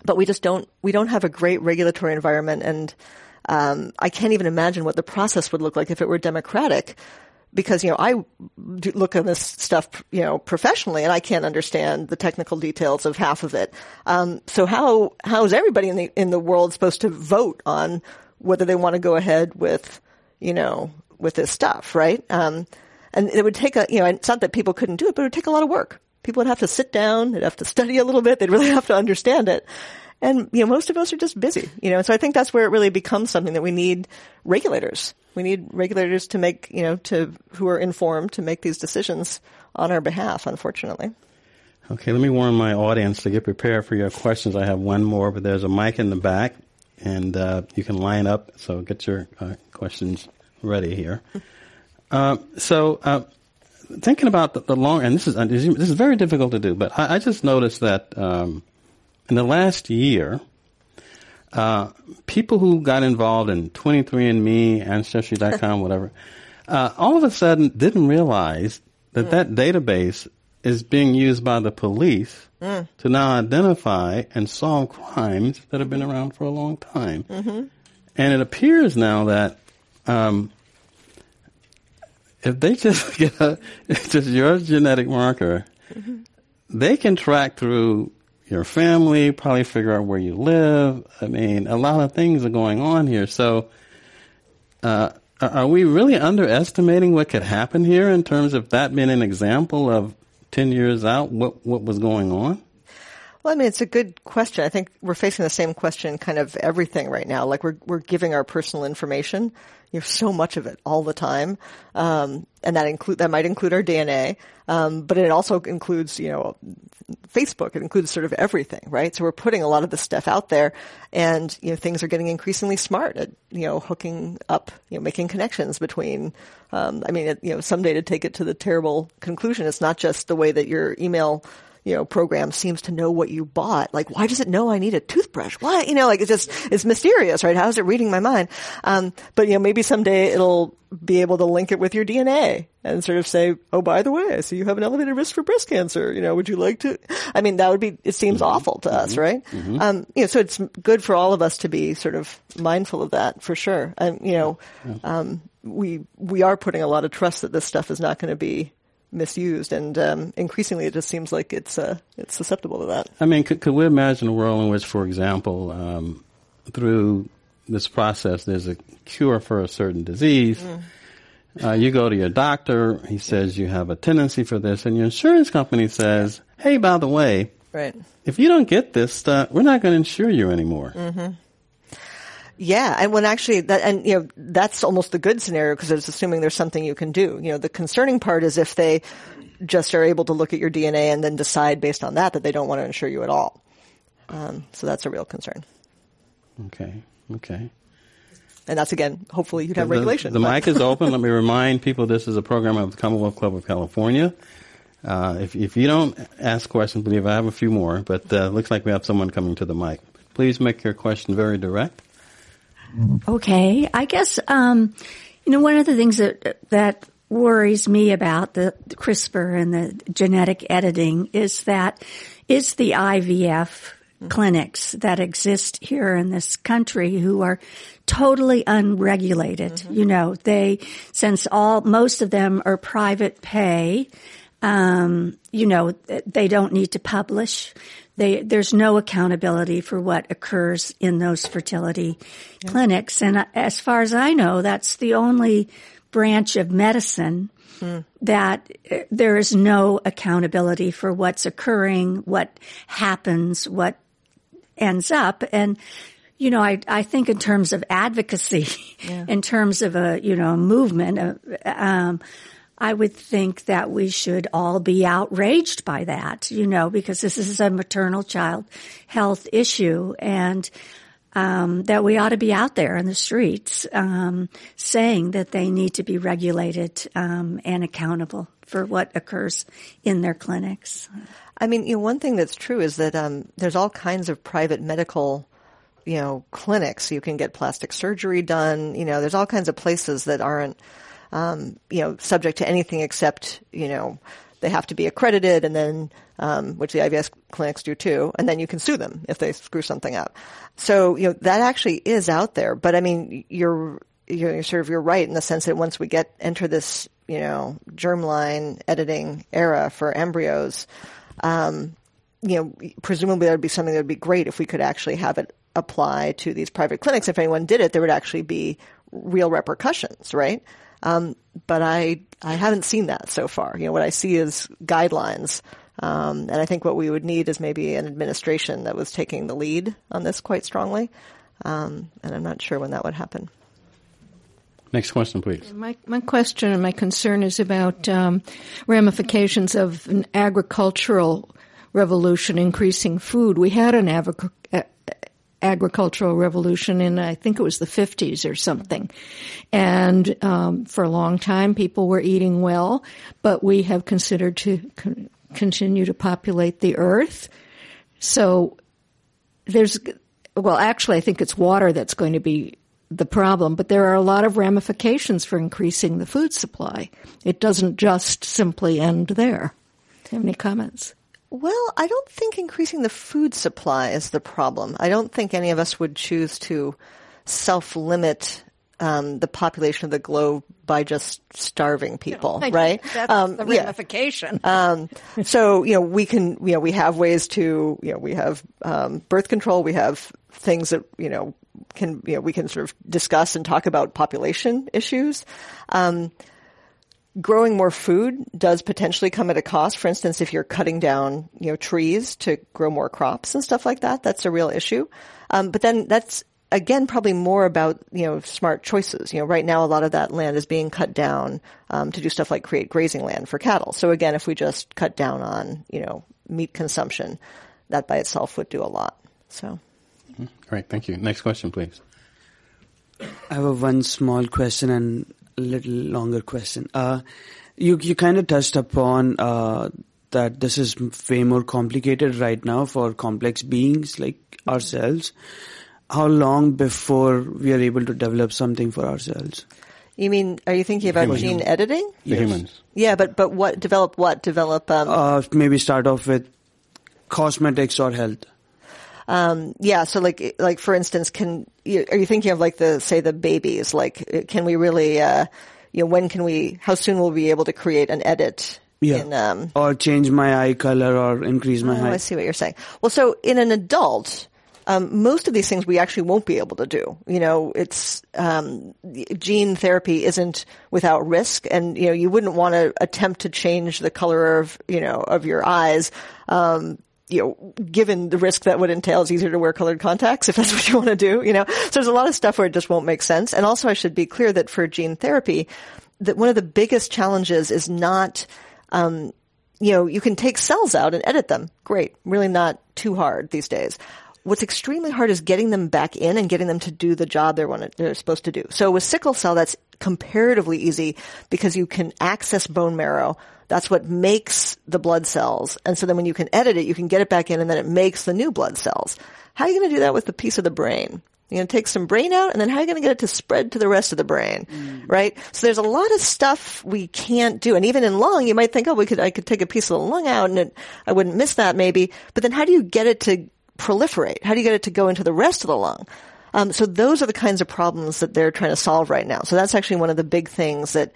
but we just don't, we don't have a great regulatory environment and um, I can't even imagine what the process would look like if it were democratic because you know I look at this stuff you know professionally and I can't understand the technical details of half of it. Um, so how how is everybody in the in the world supposed to vote on whether they want to go ahead with you know with this stuff, right? Um, and it would take a you know it's not that people couldn't do it, but it would take a lot of work. People would have to sit down, they'd have to [laughs] study a little bit, they'd really have to understand it. And, you know, most of us are just busy, you know, so I think that's where it really becomes something that we need regulators. We need regulators to make, you know, to, who are informed to make these decisions on our behalf, unfortunately. Okay, let me warn my audience to get prepared for your questions. I have one more, but there's a mic in the back, and uh, you can line up. So get your uh, questions ready here. [laughs] Uh, so, uh, thinking about the, the long, and this is this is very difficult to do, but I, I just noticed that um, in the last year, uh, people who got involved in 23andMe, Ancestry.com, [laughs] whatever, uh, all of a sudden didn't realize that mm. that database is being used by the police mm. to now identify and solve crimes that have been around for a long time. Mm-hmm. And it appears now that um, if they just [laughs] get a, just your genetic marker, mm-hmm. they can track through your family, probably figure out where you live. I mean, a lot of things are going on here. So, uh, are we really underestimating what could happen here in terms of that being an example of 10 years out, what, what was going on? Well, I mean, it's a good question. I think we're facing the same question kind of everything right now. Like we're, we're giving our personal information. You have so much of it all the time. Um, and that include, that might include our DNA. Um, but it also includes, you know, Facebook. It includes sort of everything, right? So we're putting a lot of this stuff out there and, you know, things are getting increasingly smart at, you know, hooking up, you know, making connections between, um, I mean, it, you know, someday to take it to the terrible conclusion, it's not just the way that your email you know, program seems to know what you bought. Like, why does it know I need a toothbrush? Why? You know, like it's just, it's mysterious, right? How is it reading my mind? Um, but you know, maybe someday it'll be able to link it with your DNA and sort of say, oh, by the way, I see you have an elevated risk for breast cancer. You know, would you like to? I mean, that would be, it seems mm-hmm. awful to mm-hmm. us, right? Mm-hmm. Um, you know, so it's good for all of us to be sort of mindful of that for sure. And, you know, um, we, we are putting a lot of trust that this stuff is not going to be misused, and um, increasingly it just seems like it's uh, it's susceptible to that. I mean, could, could we imagine a world in which, for example, um, through this process, there's a cure for a certain disease. Mm. Uh, you go to your doctor, he says you have a tendency for this, and your insurance company says, hey, by the way, right. if you don't get this, uh, we're not going to insure you anymore. Mm-hmm. Yeah, and when actually that, and you know, that's almost the good scenario because it's assuming there's something you can do. You know, the concerning part is if they just are able to look at your DNA and then decide based on that that they don't want to insure you at all. Um, so that's a real concern. Okay. Okay. And that's again, hopefully you'd have the, regulation. The, mic is [laughs] open. Let me remind people this is a program of the Commonwealth Club of California. Uh, if, if you don't ask questions, believe I have a few more, but uh, looks like we have someone coming to the mic. Please make your question very direct. Okay, I guess um, you know one of the things that that worries me about the CRISPR and the genetic editing is that is the IVF clinics that exist here in this country who are totally unregulated. Mm-hmm. You know, they, since all, most of them are private pay, um, you know, they don't need to publish. They, there's no accountability for what occurs in those fertility yeah. clinics. And as far as I know, that's the only branch of medicine hmm. that uh, there is no accountability for what's occurring, what happens, what ends up. And, you know, I, I think in terms of advocacy, yeah. [laughs] in terms of a, you know, a movement, uh, um, I would think that we should all be outraged by that, you know, because this is a maternal child health issue and, um, that we ought to be out there in the streets um, saying that they need to be regulated um, and accountable for what occurs in their clinics. I mean, you know, one thing that's true is that um, there's all kinds of private medical, you know, clinics. You can get plastic surgery done. You know, there's all kinds of places that aren't, um, you know, subject to anything except, you know, they have to be accredited, and then um, which the IVF clinics do too, and then you can sue them if they screw something up. So you know that actually is out there. But I mean, you're you're sort of you're right in the sense that once we get enter this you know germline editing era for embryos um, you know, presumably that would be something that would be great if we could actually have it apply to these private clinics. If anyone did it, there would actually be real repercussions, right? Um, but I I haven't seen that so far. You know, what I see is guidelines, um, and I think what we would need is maybe an administration that was taking the lead on this quite strongly. Um, and I'm not sure when that would happen. Next question, please. My, my question and my concern is about um, ramifications of an agricultural revolution increasing food. We had an agric- agricultural revolution in, I think it was the 50s or something. And um, for a long time, people were eating well, but we have considered to con- continue to populate the earth. So there's, well, actually, I think it's water that's going to be the problem, but there are a lot of ramifications for increasing the food supply. It doesn't just simply end there. Do you Have any comments? Well, I don't think increasing the food supply is the problem. I don't think any of us would choose to self-limit um, the population of the globe by just starving people, [laughs] right? That's um, the ramification. Yeah. [laughs] Um, so, you know, we can, you know, we have ways to, you know, we have um, birth control, we have things that, you know, can, you know, we can sort of discuss and talk about population issues. Um, growing more food does potentially come at a cost. For instance, if you're cutting down, you know, trees to grow more crops and stuff like that, that's a real issue. Um, but then that's again probably more about you know smart choices. You know, right now a lot of that land is being cut down um, to do stuff like create grazing land for cattle. So again, if we just cut down on you know meat consumption, that by itself would do a lot. So. All right, thank you. Next question, please. I have a one small question and a little longer question. Uh, you you kind of touched upon uh, that this is way more complicated right now for complex beings like ourselves. How long before we are able to develop something for ourselves? You mean, are you thinking about humans. gene editing? The yes. humans. Yeah, but but what develop what develop? Um, uh, maybe start off with cosmetics or health. Um, yeah, so like, like for instance, can, are you thinking of like the, say the babies? Like, can we really, uh, you know, when can we, how soon will we be able to create an edit Yeah. In, um, or change my eye color or increase my oh, height. I see what you're saying. Well, so in an adult, um, most of these things we actually won't be able to do. You know, it's um, gene therapy isn't without risk, and you know you wouldn't want to attempt to change the color of you know of your eyes. Um, you know, given the risk that would entail, it's easier to wear colored contacts if that's [laughs] what you want to do. You know, so there's a lot of stuff where it just won't make sense. And also, I should be clear that for gene therapy, that one of the biggest challenges is not um, you know, you can take cells out and edit them. Great. Really not too hard these days. What's extremely hard is getting them back in and getting them to do the job they're, wanted, they're supposed to do. So with sickle cell, that's comparatively easy because you can access bone marrow. That's what makes the blood cells. And so then when you can edit it, you can get it back in and then it makes the new blood cells. How are you going to do that with the piece of the brain? You're going to take some brain out and then how are you going to get it to spread to the rest of the brain? Mm. Right? So there's a lot of stuff we can't do. And even in lung, you might think, oh, we could, I could take a piece of the lung out and it, I wouldn't miss that maybe. But then how do you get it to proliferate? How do you get it to go into the rest of the lung? Um, so those are the kinds of problems that they're trying to solve right now. So that's actually one of the big things that,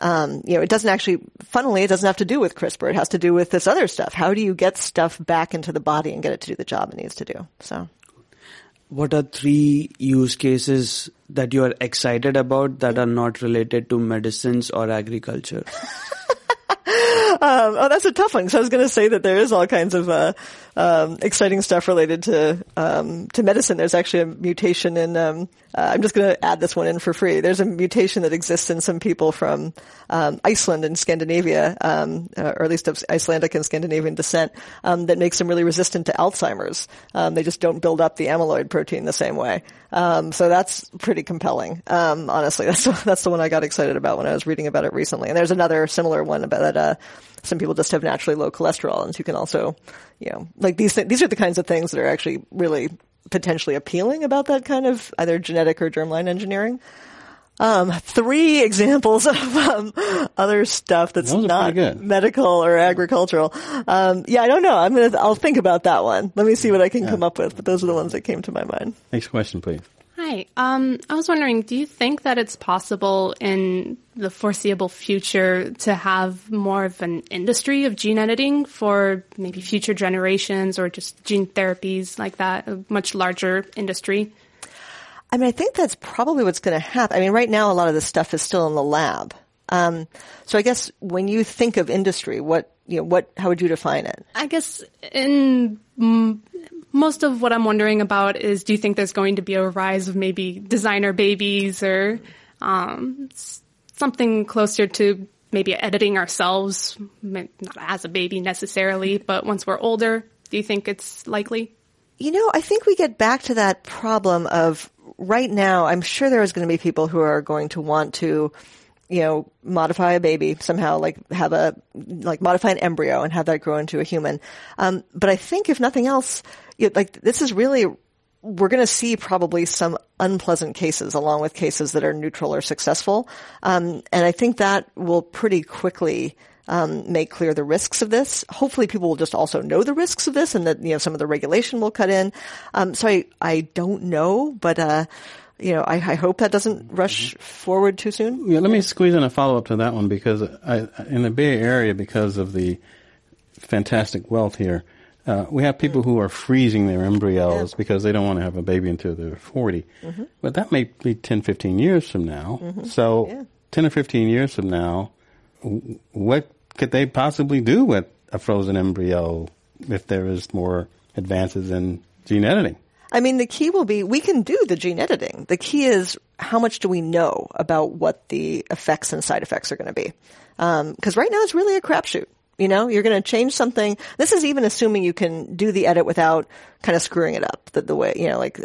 um, you know, it doesn't actually, funnily, it doesn't have to do with CRISPR. It has to do with this other stuff. How do you get stuff back into the body and get it to do the job it needs to do? So. What are three use cases that you are excited about that are not related to medicines or agriculture? [laughs] Um, oh, that's a tough one. So I was going to say that there is all kinds of uh, um, exciting stuff related to um, to medicine. There's actually a mutation in. Um, uh, I'm just going to add this one in for free. There's a mutation that exists in some people from um, Iceland and Scandinavia, um, uh, or at least of Icelandic and Scandinavian descent, that makes them really resistant to Alzheimer's. they just don't build up the amyloid protein the same way. so that's pretty compelling. honestly, [laughs] that's that's the one I got excited about when I was reading about it recently. And there's another similar one about that. Uh, some people just have naturally low cholesterol, and so you can also, you know, like these th- these are the kinds of things that are actually really potentially appealing about that kind of either genetic or germline engineering. Um, three [laughs] examples of um, other stuff that's not medical or agricultural. Um, yeah, I don't know. I'm gonna. I'll think about that one. Let me see what I can yeah. come up with. But those are the ones that came to my mind. Next question, please. Hi. Um, I was wondering, do you think that it's possible in the foreseeable future to have more of an industry of gene editing for maybe future generations or just gene therapies like that, a much larger industry? I mean, I think that's probably what's going to happen. I mean, right now a lot of this stuff is still in the lab. Um, so I guess when you think of industry, what you know, what how would you define it? I guess in most of what I'm wondering about is do you think there's going to be a rise of maybe designer babies or um, something closer to maybe editing ourselves, not as a baby necessarily, but once we're older? Do you think it's likely? You know, I think we get back to that problem of right now, I'm sure there is going to be people who are going to want to you know, modify a baby somehow, like have a, like modify an embryo and have that grow into a human. Um, but I think if nothing else, you know, like this is really, we're going to see probably some unpleasant cases along with cases that are neutral or successful. Um, and I think that will pretty quickly, um, make clear the risks of this. Hopefully people will just also know the risks of this and that, you know, some of the regulation will cut in. Um, so I, I don't know, but, uh, you know, I, I hope that doesn't rush mm-hmm. forward too soon. Yeah, let me squeeze in a follow up to that one because I, in the Bay Area, because of the fantastic wealth here, uh, we have people who are freezing their embryos yeah. because they don't want to have a baby until they're 40. Mm-hmm. But that may be 10, 15 years from now. Mm-hmm. So, yeah. 10 or 15 years from now, what could they possibly do with a frozen embryo if there is more advances in gene editing? I mean, the key will be we can do the gene editing. The key is how much do we know about what the effects and side effects are going to be? Because um, right now it's really a crapshoot. You know, you're going to change something. This is even assuming you can do the edit without kind of screwing it up the, the way, you know, like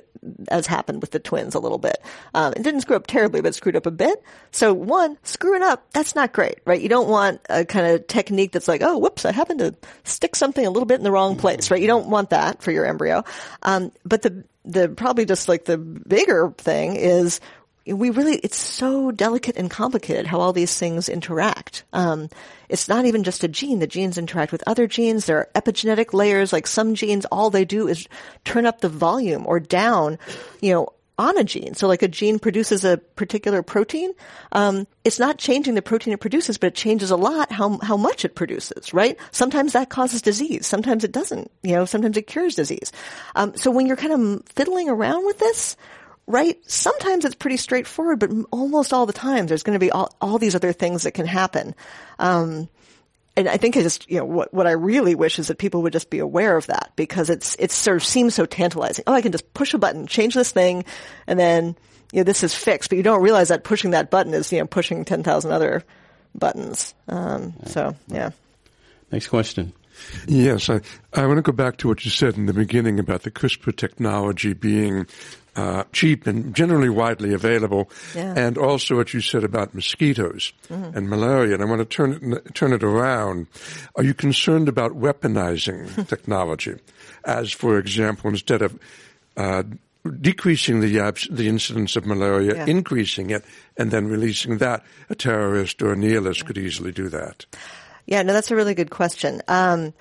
as happened with the twins a little bit. Um, it didn't screw up terribly, but screwed up a bit. So one, screwing up, that's not great, right? You don't want a kind of technique that's like, oh, whoops, I happened to stick something a little bit in the wrong place, right? You don't want that for your embryo. Um, but the, the, probably just like the bigger thing is we really, it's so delicate and complicated how all these things interact. Um, it's not even just a gene. The genes interact with other genes. There are epigenetic layers. Like some genes, all they do is turn up the volume or down, you know, on a gene. So like a gene produces a particular protein. Um, it's not changing the protein it produces, but it changes a lot how, how much it produces, right? Sometimes that causes disease. Sometimes it doesn't. You know, sometimes it cures disease. Um, so when you're kind of fiddling around with this, right? Sometimes it's pretty straightforward, but almost all the time there's going to be all, all these other things that can happen. Um, and I think I just, you know, what, what I really wish is that people would just be aware of that because it's, it sort of seems so tantalizing. Oh, I can just push a button, change this thing, and then, you know, this is fixed. But you don't realize that pushing that button is, you know, pushing 10,000 other buttons. Um, so, yeah. Next question. Yes, I, I want to go back to what you said in the beginning about the CRISPR technology being uh, cheap and generally widely available, Yeah. and also what you said about mosquitoes and malaria. And I want to turn it, turn it around. Are you concerned about weaponizing [laughs] technology, as for example, instead of uh, decreasing the abs- the incidence of malaria, Yeah. increasing it, and then releasing that, a terrorist or a nihilist could easily do that. Yeah, no, that's a really good question. Um,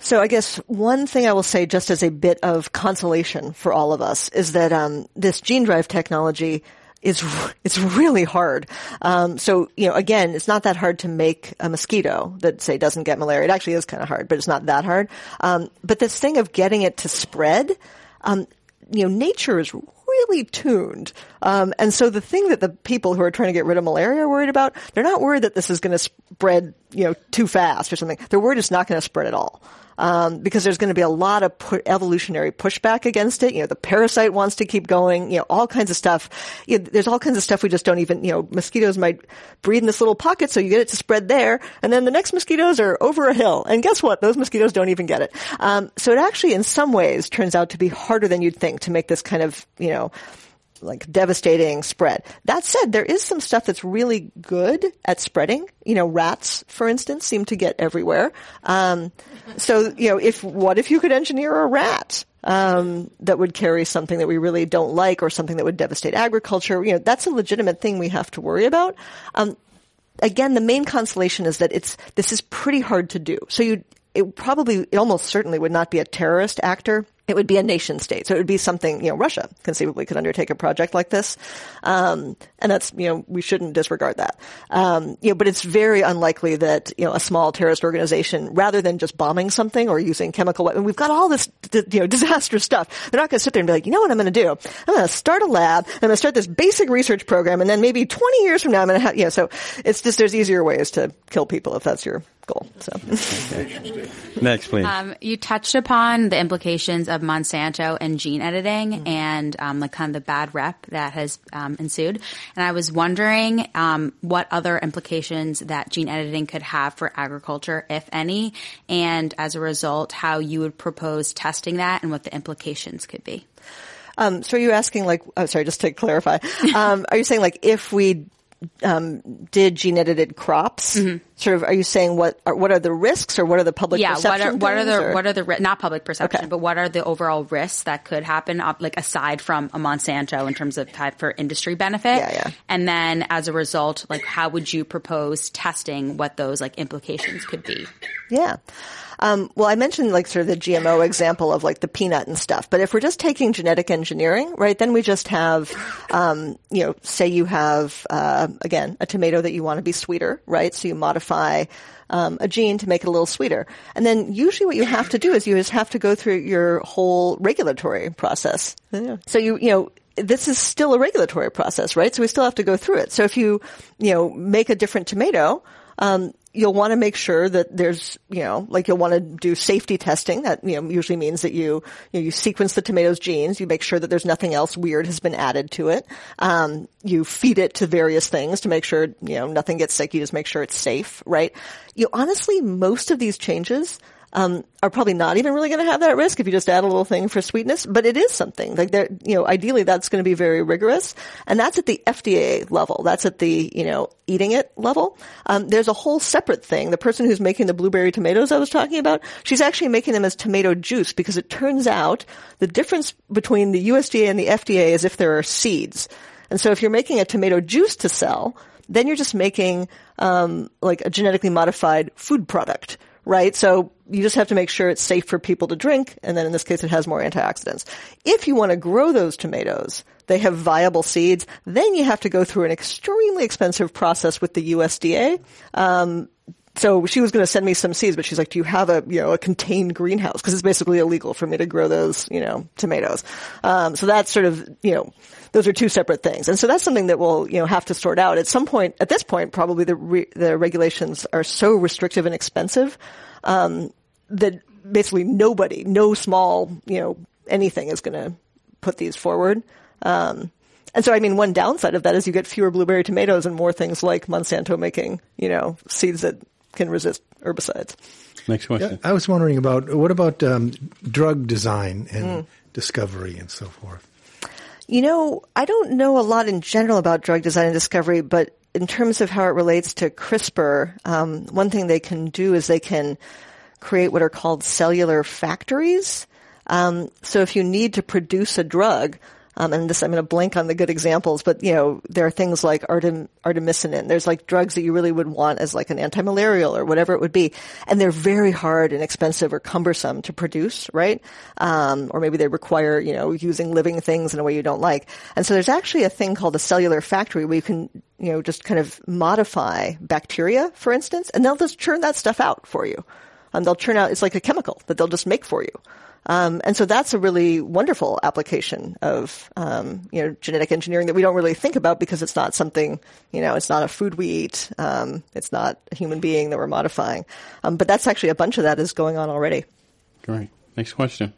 so I guess one thing I will say just as a bit of consolation for all of us is that um, this gene drive technology is it's really hard. Um, so you know, again, it's not that hard to make a mosquito that say doesn't get malaria. It actually is kind of hard, but it's not that hard. Um, but this thing of getting it to spread, um, you know, nature is really tuned. Um, and so the thing that the people who are trying to get rid of malaria are worried about, they're not worried that this is going to spread, you know, too fast or something. They're worried it's not going to spread at all. Um, because there's going to be a lot of pu- evolutionary pushback against it. You know, the parasite wants to keep going. You know, all kinds of stuff. You know, there's all kinds of stuff we just don't even. You know, mosquitoes might breed in this little pocket, so you get it to spread there, and then the next mosquitoes are over a hill, and guess what? Those mosquitoes don't even get it. Um, so it actually, in some ways, turns out to be harder than you'd think to make this kind of, you know, like devastating spread. That said, there is some stuff that's really good at spreading. You know, rats, for instance, seem to get everywhere. Um, so, you know, if, what if you could engineer a rat? Um, that would carry something that we really don't like or something that would devastate agriculture. You know, that's a legitimate thing we have to worry about. Um, again, the main consolation is that it's, this is pretty hard to do. So you, it probably, it almost certainly would not be a terrorist actor. It would be a nation state. So it would be something, you know, Russia conceivably could undertake a project like this. Um, and that's, you know, we shouldn't disregard that. Um, you know, but it's very unlikely that, you know, a small terrorist organization, rather than just bombing something or using chemical weapons, we've got all this, you know, [laughs] disastrous stuff. They're not going to sit there and be like, you know what I'm going to do? I'm going to start a lab. I'm going to start this basic research program. And then maybe 20 years from now, I'm going to have, you know, so it's just, there's easier ways to kill people if that's your goal. So. Next, please. Um, you touched upon the implications of Monsanto and gene editing and um, like kind of the bad rep that has um, ensued. And I was wondering um, what other implications that gene editing could have for agriculture, if any, and as a result, how you would propose testing that and what the implications could be. Um, so are you asking like, oh, sorry, just to clarify, um, are you saying like if we um, did gene edited crops, sort of, are you saying what are, what are the risks or what are the public yeah, what perception are what are the or- what are the not public perception, Okay. but what are the overall risks that could happen, uh, like aside from a Monsanto in terms of type for industry benefit? Yeah, yeah. And then as a result, like how would you propose testing what those like implications could be? Yeah. Um, well, I mentioned like sort of the GMO example of like the peanut and stuff, but if we're just taking genetic engineering, right, then we just have, um, you know, say you have, uh, again, a tomato that you want to be sweeter, right? So you modify, um, a gene to make it a little sweeter. And then usually what you have to do is you just have to go through your whole regulatory process. So you, you know, this is still a regulatory process, right? So we still have to go through it. So if you, you know, make a different tomato, um, you'll want to make sure that there's, you know, like you'll want to do safety testing. That, you know, usually means that you, you, know, you sequence the tomato's genes. You make sure that there's nothing else weird has been added to it. Um, you feed it to various things to make sure, you know, nothing gets sick. You just make sure it's safe, right? You honestly, most of these changes, um, are probably not even really going to have that risk if you just add a little thing for sweetness, but it is something like there, you know, ideally that's going to be very rigorous. And that's at the FDA level. That's at the, you know, eating it level. Um, there's a whole separate thing. The person who's making the blueberry tomatoes I was talking about, she's actually making them as tomato juice because it turns out the difference between the USDA and the FDA is if there are seeds. And so if you're making a tomato juice to sell, then you're just making um, like a genetically modified food product, right? So you just have to make sure it's safe for people to drink, and then in this case, it has more antioxidants. If you want to grow those tomatoes, they have viable seeds. Then you have to go through an extremely expensive process with the USDA. Um, so she was going to send me some seeds, but she's like, "Do you have a you know a contained greenhouse? Because it's basically illegal for me to grow those you know tomatoes." Um, so that's sort of you know those are two separate things, and so that's something that we'll you know have to sort out at some point. At this point, probably the re- the regulations are so restrictive and expensive um, that basically nobody, no small you know anything is going to put these forward. Um, and so, I mean, one downside of that is you get fewer blueberry tomatoes and more things like Monsanto making, you know, seeds that can resist herbicides. Next question. Yeah, I was wondering about what about um, drug design and mm. discovery and so forth. You know, I don't know a lot in general about drug design and discovery, but in terms of how it relates to CRISPR, um, one thing they can do is they can create what are called cellular factories. Um, so if you need to produce a drug, um, and this, I'm going to blank on the good examples, but you know, there are things like artem, artemisinin. There's like drugs that you really would want as like an anti-malarial or whatever it would be, and they're very hard and expensive or cumbersome to produce, right? Um, or maybe they require you know using living things in a way you don't like. And so there's actually a thing called a cellular factory where you can you know just kind of modify bacteria, for instance, and they'll just churn that stuff out for you. And they'll churn out, it's like a chemical that they'll just make for you. Um, and so that's a really wonderful application of um, you know genetic engineering that we don't really think about because it's not something you know it's not a food we eat, um, it's not a human being that we're modifying. Um, but that's actually a bunch of that is going on already. Great. Next question.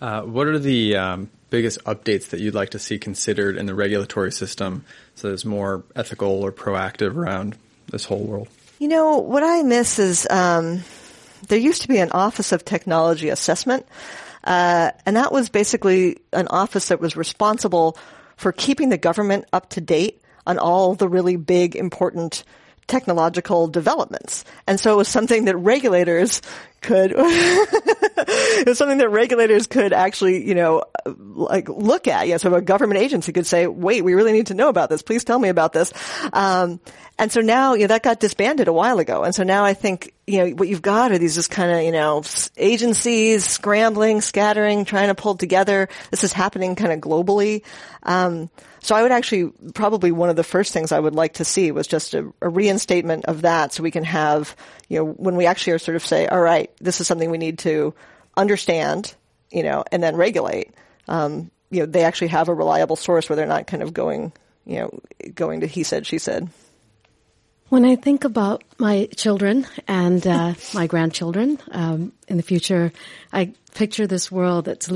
Uh, what are the um, biggest updates that you'd like to see considered in the regulatory system so there's more ethical or proactive around this whole world? You know what I miss is um, there used to be an Office of Technology Assessment, uh, and that was basically an office that was responsible for keeping the government up to date on all the really big, important technological developments. And so it was something that regulators could, [laughs] it was something that regulators could actually, you know, like look at. Know, so a government agency could say, wait, we really need to know about this. Please tell me about this. Um, and so now, you know, that got disbanded a while ago. And so now I think, you know, what you've got are these just kind of, you know, agencies scrambling, scattering, trying to pull together. This is happening kind of globally. Um, so I would actually, probably one of the first things I would like to see was just a, a reinstatement of that so we can have, you know, when we actually are sort of say, all right, this is something we need to understand, you know, and then regulate. Um, you know, they actually have a reliable source where they're not kind of going, you know, going to he said, she said. When I think about my children and uh, my grandchildren um, in the future, I picture this world that's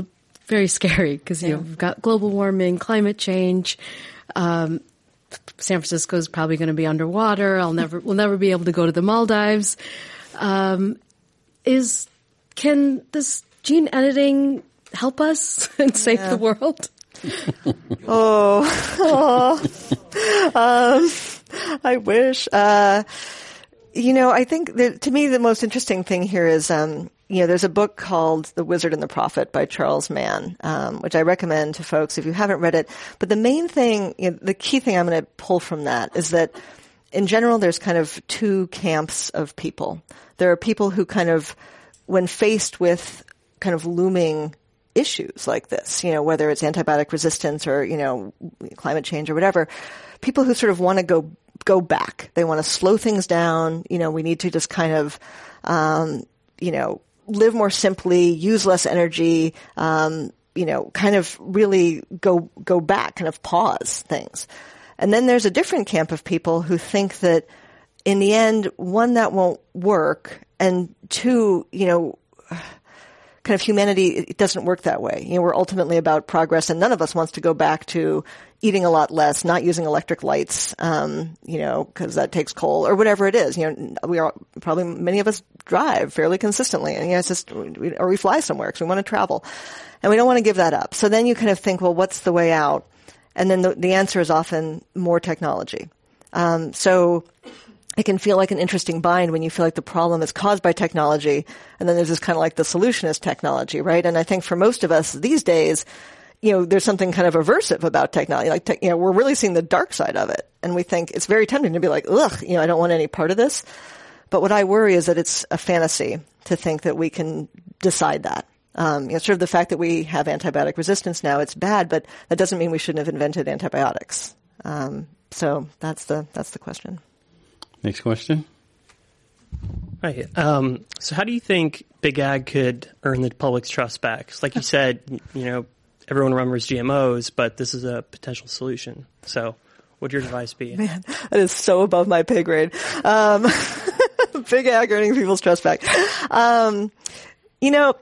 very scary because you know, we've got global warming, climate change. Um, San Francisco is probably going to be underwater. I'll never, we'll never be able to go to the Maldives. Um, is can this gene editing help us [laughs] and save yeah. the world? [laughs] oh, oh. [laughs] um, I wish. Uh, you know, I think that to me the most interesting thing here is, um, you know, there's a book called The Wizard and the Prophet by Charles Mann, um, which I recommend to folks if you haven't read it. But the main thing, you know, the key thing I'm going to pull from that is that in general, there's kind of two camps of people. There are people who kind of, when faced with kind of looming issues like this, you know, whether it's antibiotic resistance or, you know, climate change or whatever, people who sort of want to go, go back. They want to slow things down. You know, we need to just kind of, um, you know, live more simply, use less energy, um, you know, kind of really go, go back, kind of pause things. And then there's a different camp of people who think that in the end, one, that won't work, and two, you know, kind of humanity, it doesn't work that way. You know, we're ultimately about progress and none of us wants to go back to eating a lot less, not using electric lights, um, you know, cause that takes coal or whatever it is. You know, we are probably, many of us drive fairly consistently and you know, it's just, or we fly somewhere because we want to travel and we don't want to give that up. So then you kind of think, well, what's the way out? And then the, the answer is often more technology. Um, so it can feel like an interesting bind when you feel like the problem is caused by technology, and then there's this kind of like the solution is technology, right? And I think for most of us these days, you know, there's something kind of aversive about technology. Like, te- you know, we're really seeing the dark side of it, and we think it's very tempting to be like, ugh, you know, I don't want any part of this. But what I worry is that it's a fantasy to think that we can decide that. Um, you know, sort of the fact that we have antibiotic resistance now, it's bad, but that doesn't mean we shouldn't have invented antibiotics. Um, so that's the that's the question. Next question. Right. Um, so, how do you think Big Ag could earn the public's trust back? 'Cause like you said, you know, everyone remembers GMOs, but this is a potential solution. So, what would your advice be? Man, that is so above my pay grade. Um, [laughs] big ag earning people's trust back. Um, you know,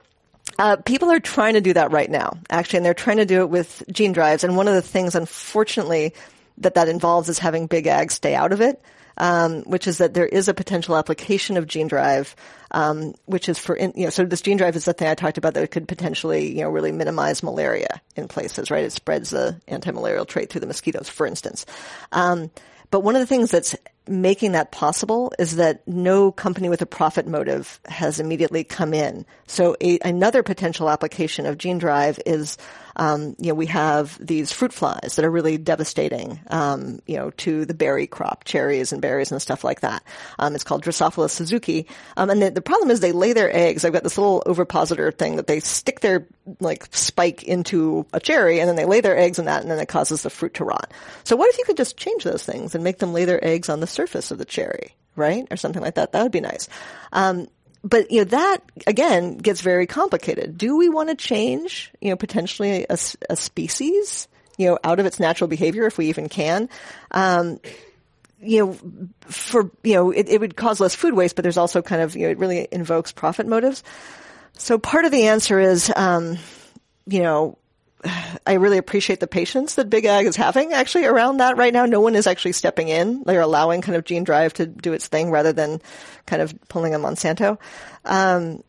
uh, people are trying to do that right now, actually, and they're trying to do it with gene drives. And one of the things, unfortunately, that that involves is having big ag stay out of it. Um, which is that there is a potential application of gene drive, um, which is for, in, you know, so this gene drive is the thing I talked about that could potentially, you know, really minimize malaria in places, right? It spreads the anti-malarial trait through the mosquitoes, for instance. Um, but one of the things that's making that possible is that no company with a profit motive has immediately come in. So a, another potential application of gene drive is, um, you know, we have these fruit flies that are really devastating, um, you know, to the berry crop, cherries and berries and stuff like that. Um, it's called Drosophila suzukii. Um, and the, the, problem is they lay their eggs. I've got this little ovipositor thing that they stick their like spike into a cherry and then they lay their eggs in that and then it causes the fruit to rot. So what if you could just change those things and make them lay their eggs on the surface of the cherry, right? Or something like that. That would be nice. Um, but you know that again gets very complicated. Do we want to change, you know, potentially a, a species, you know, out of its natural behavior if we even can? Um, you know, for you know, it, it would cause less food waste, but there's also kind of you know, it really invokes profit motives. So part of the answer is, um, you know, [sighs] I really appreciate the patience that Big Ag is having actually around that right now. No one is actually stepping in. They're allowing kind of Gene Drive to do its thing rather than kind of pulling a Monsanto. Um,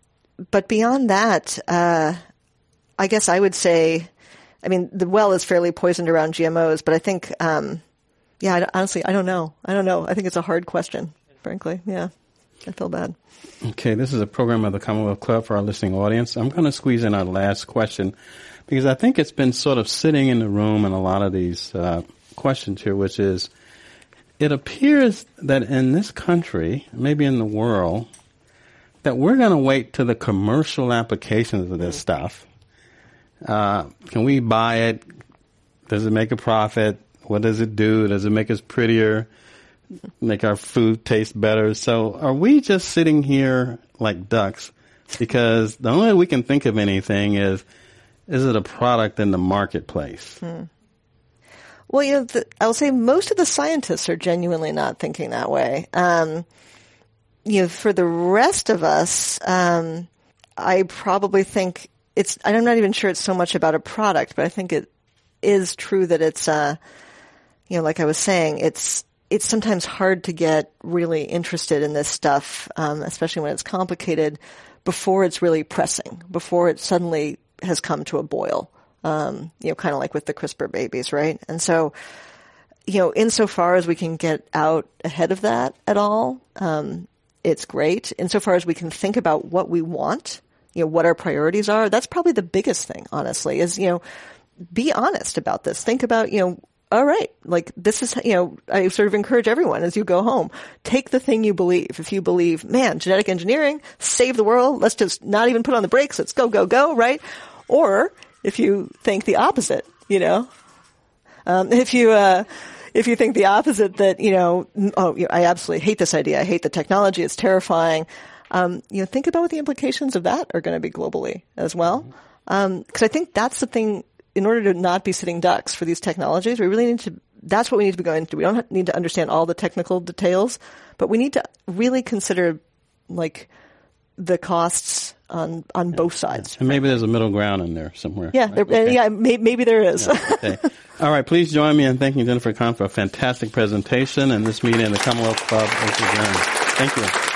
but beyond that, uh, I guess I would say, I mean, the well is fairly poisoned around GMOs, but I think, um, yeah, I, honestly, I don't know. I don't know. I think it's a hard question, frankly. Yeah. I feel bad. Okay, this is a program of the Commonwealth Club for our listening audience. I'm going to squeeze in our last question because I think it's been sort of sitting in the room in a lot of these uh, questions here, which is it appears that in this country, maybe in the world, that we're going to wait to the commercial applications of this stuff. Uh, can we buy it? Does it make a profit? What does it do? Does it make us prettier? Make our food taste better? So are we just sitting here like ducks? Because the only way we can think of anything is is it a product in the marketplace? Hmm. Well, you know, the, I'll say most of the scientists are genuinely not thinking that way. Um, you know, for the rest of us, um, I probably think it's. I'm not even sure it's so much about a product, but I think it is true that it's. Uh, you know, like I was saying, it's it's sometimes hard to get really interested in this stuff, um, especially when it's complicated, before it's really pressing, before it suddenly has come to a boil. Um, you know, kind of like with the CRISPR babies, right? And so, you know, insofar as we can get out ahead of that at all, um, it's great. Insofar as we can think about what we want, you know, what our priorities are, that's probably the biggest thing, honestly, is, you know, be honest about this. Think about, you know, all right, like this is, you know, I sort of encourage everyone as you go home, take the thing you believe. If you believe, man, genetic engineering, save the world, let's just not even put on the brakes, let's go, go, go, right? Or if you think the opposite, you know, um, if you, uh, if you think the opposite that, you know, oh, I absolutely hate this idea. I hate the technology. It's terrifying. Um, you know, think about what the implications of that are going to be globally as well. because um, I think that's the thing. In order to not be sitting ducks for these technologies, we really need to. That's what we need to be going through. We don't need to understand all the technical details, but we need to really consider, like, the costs on on both sides. And maybe there's a middle ground in there somewhere. Yeah, right? there, okay. yeah, may, maybe there is. Yeah, okay. [laughs] All right, please join me in thanking Jennifer Kahn for a fantastic presentation, and this meeting in the Commonwealth Club is adjourned. Thank you.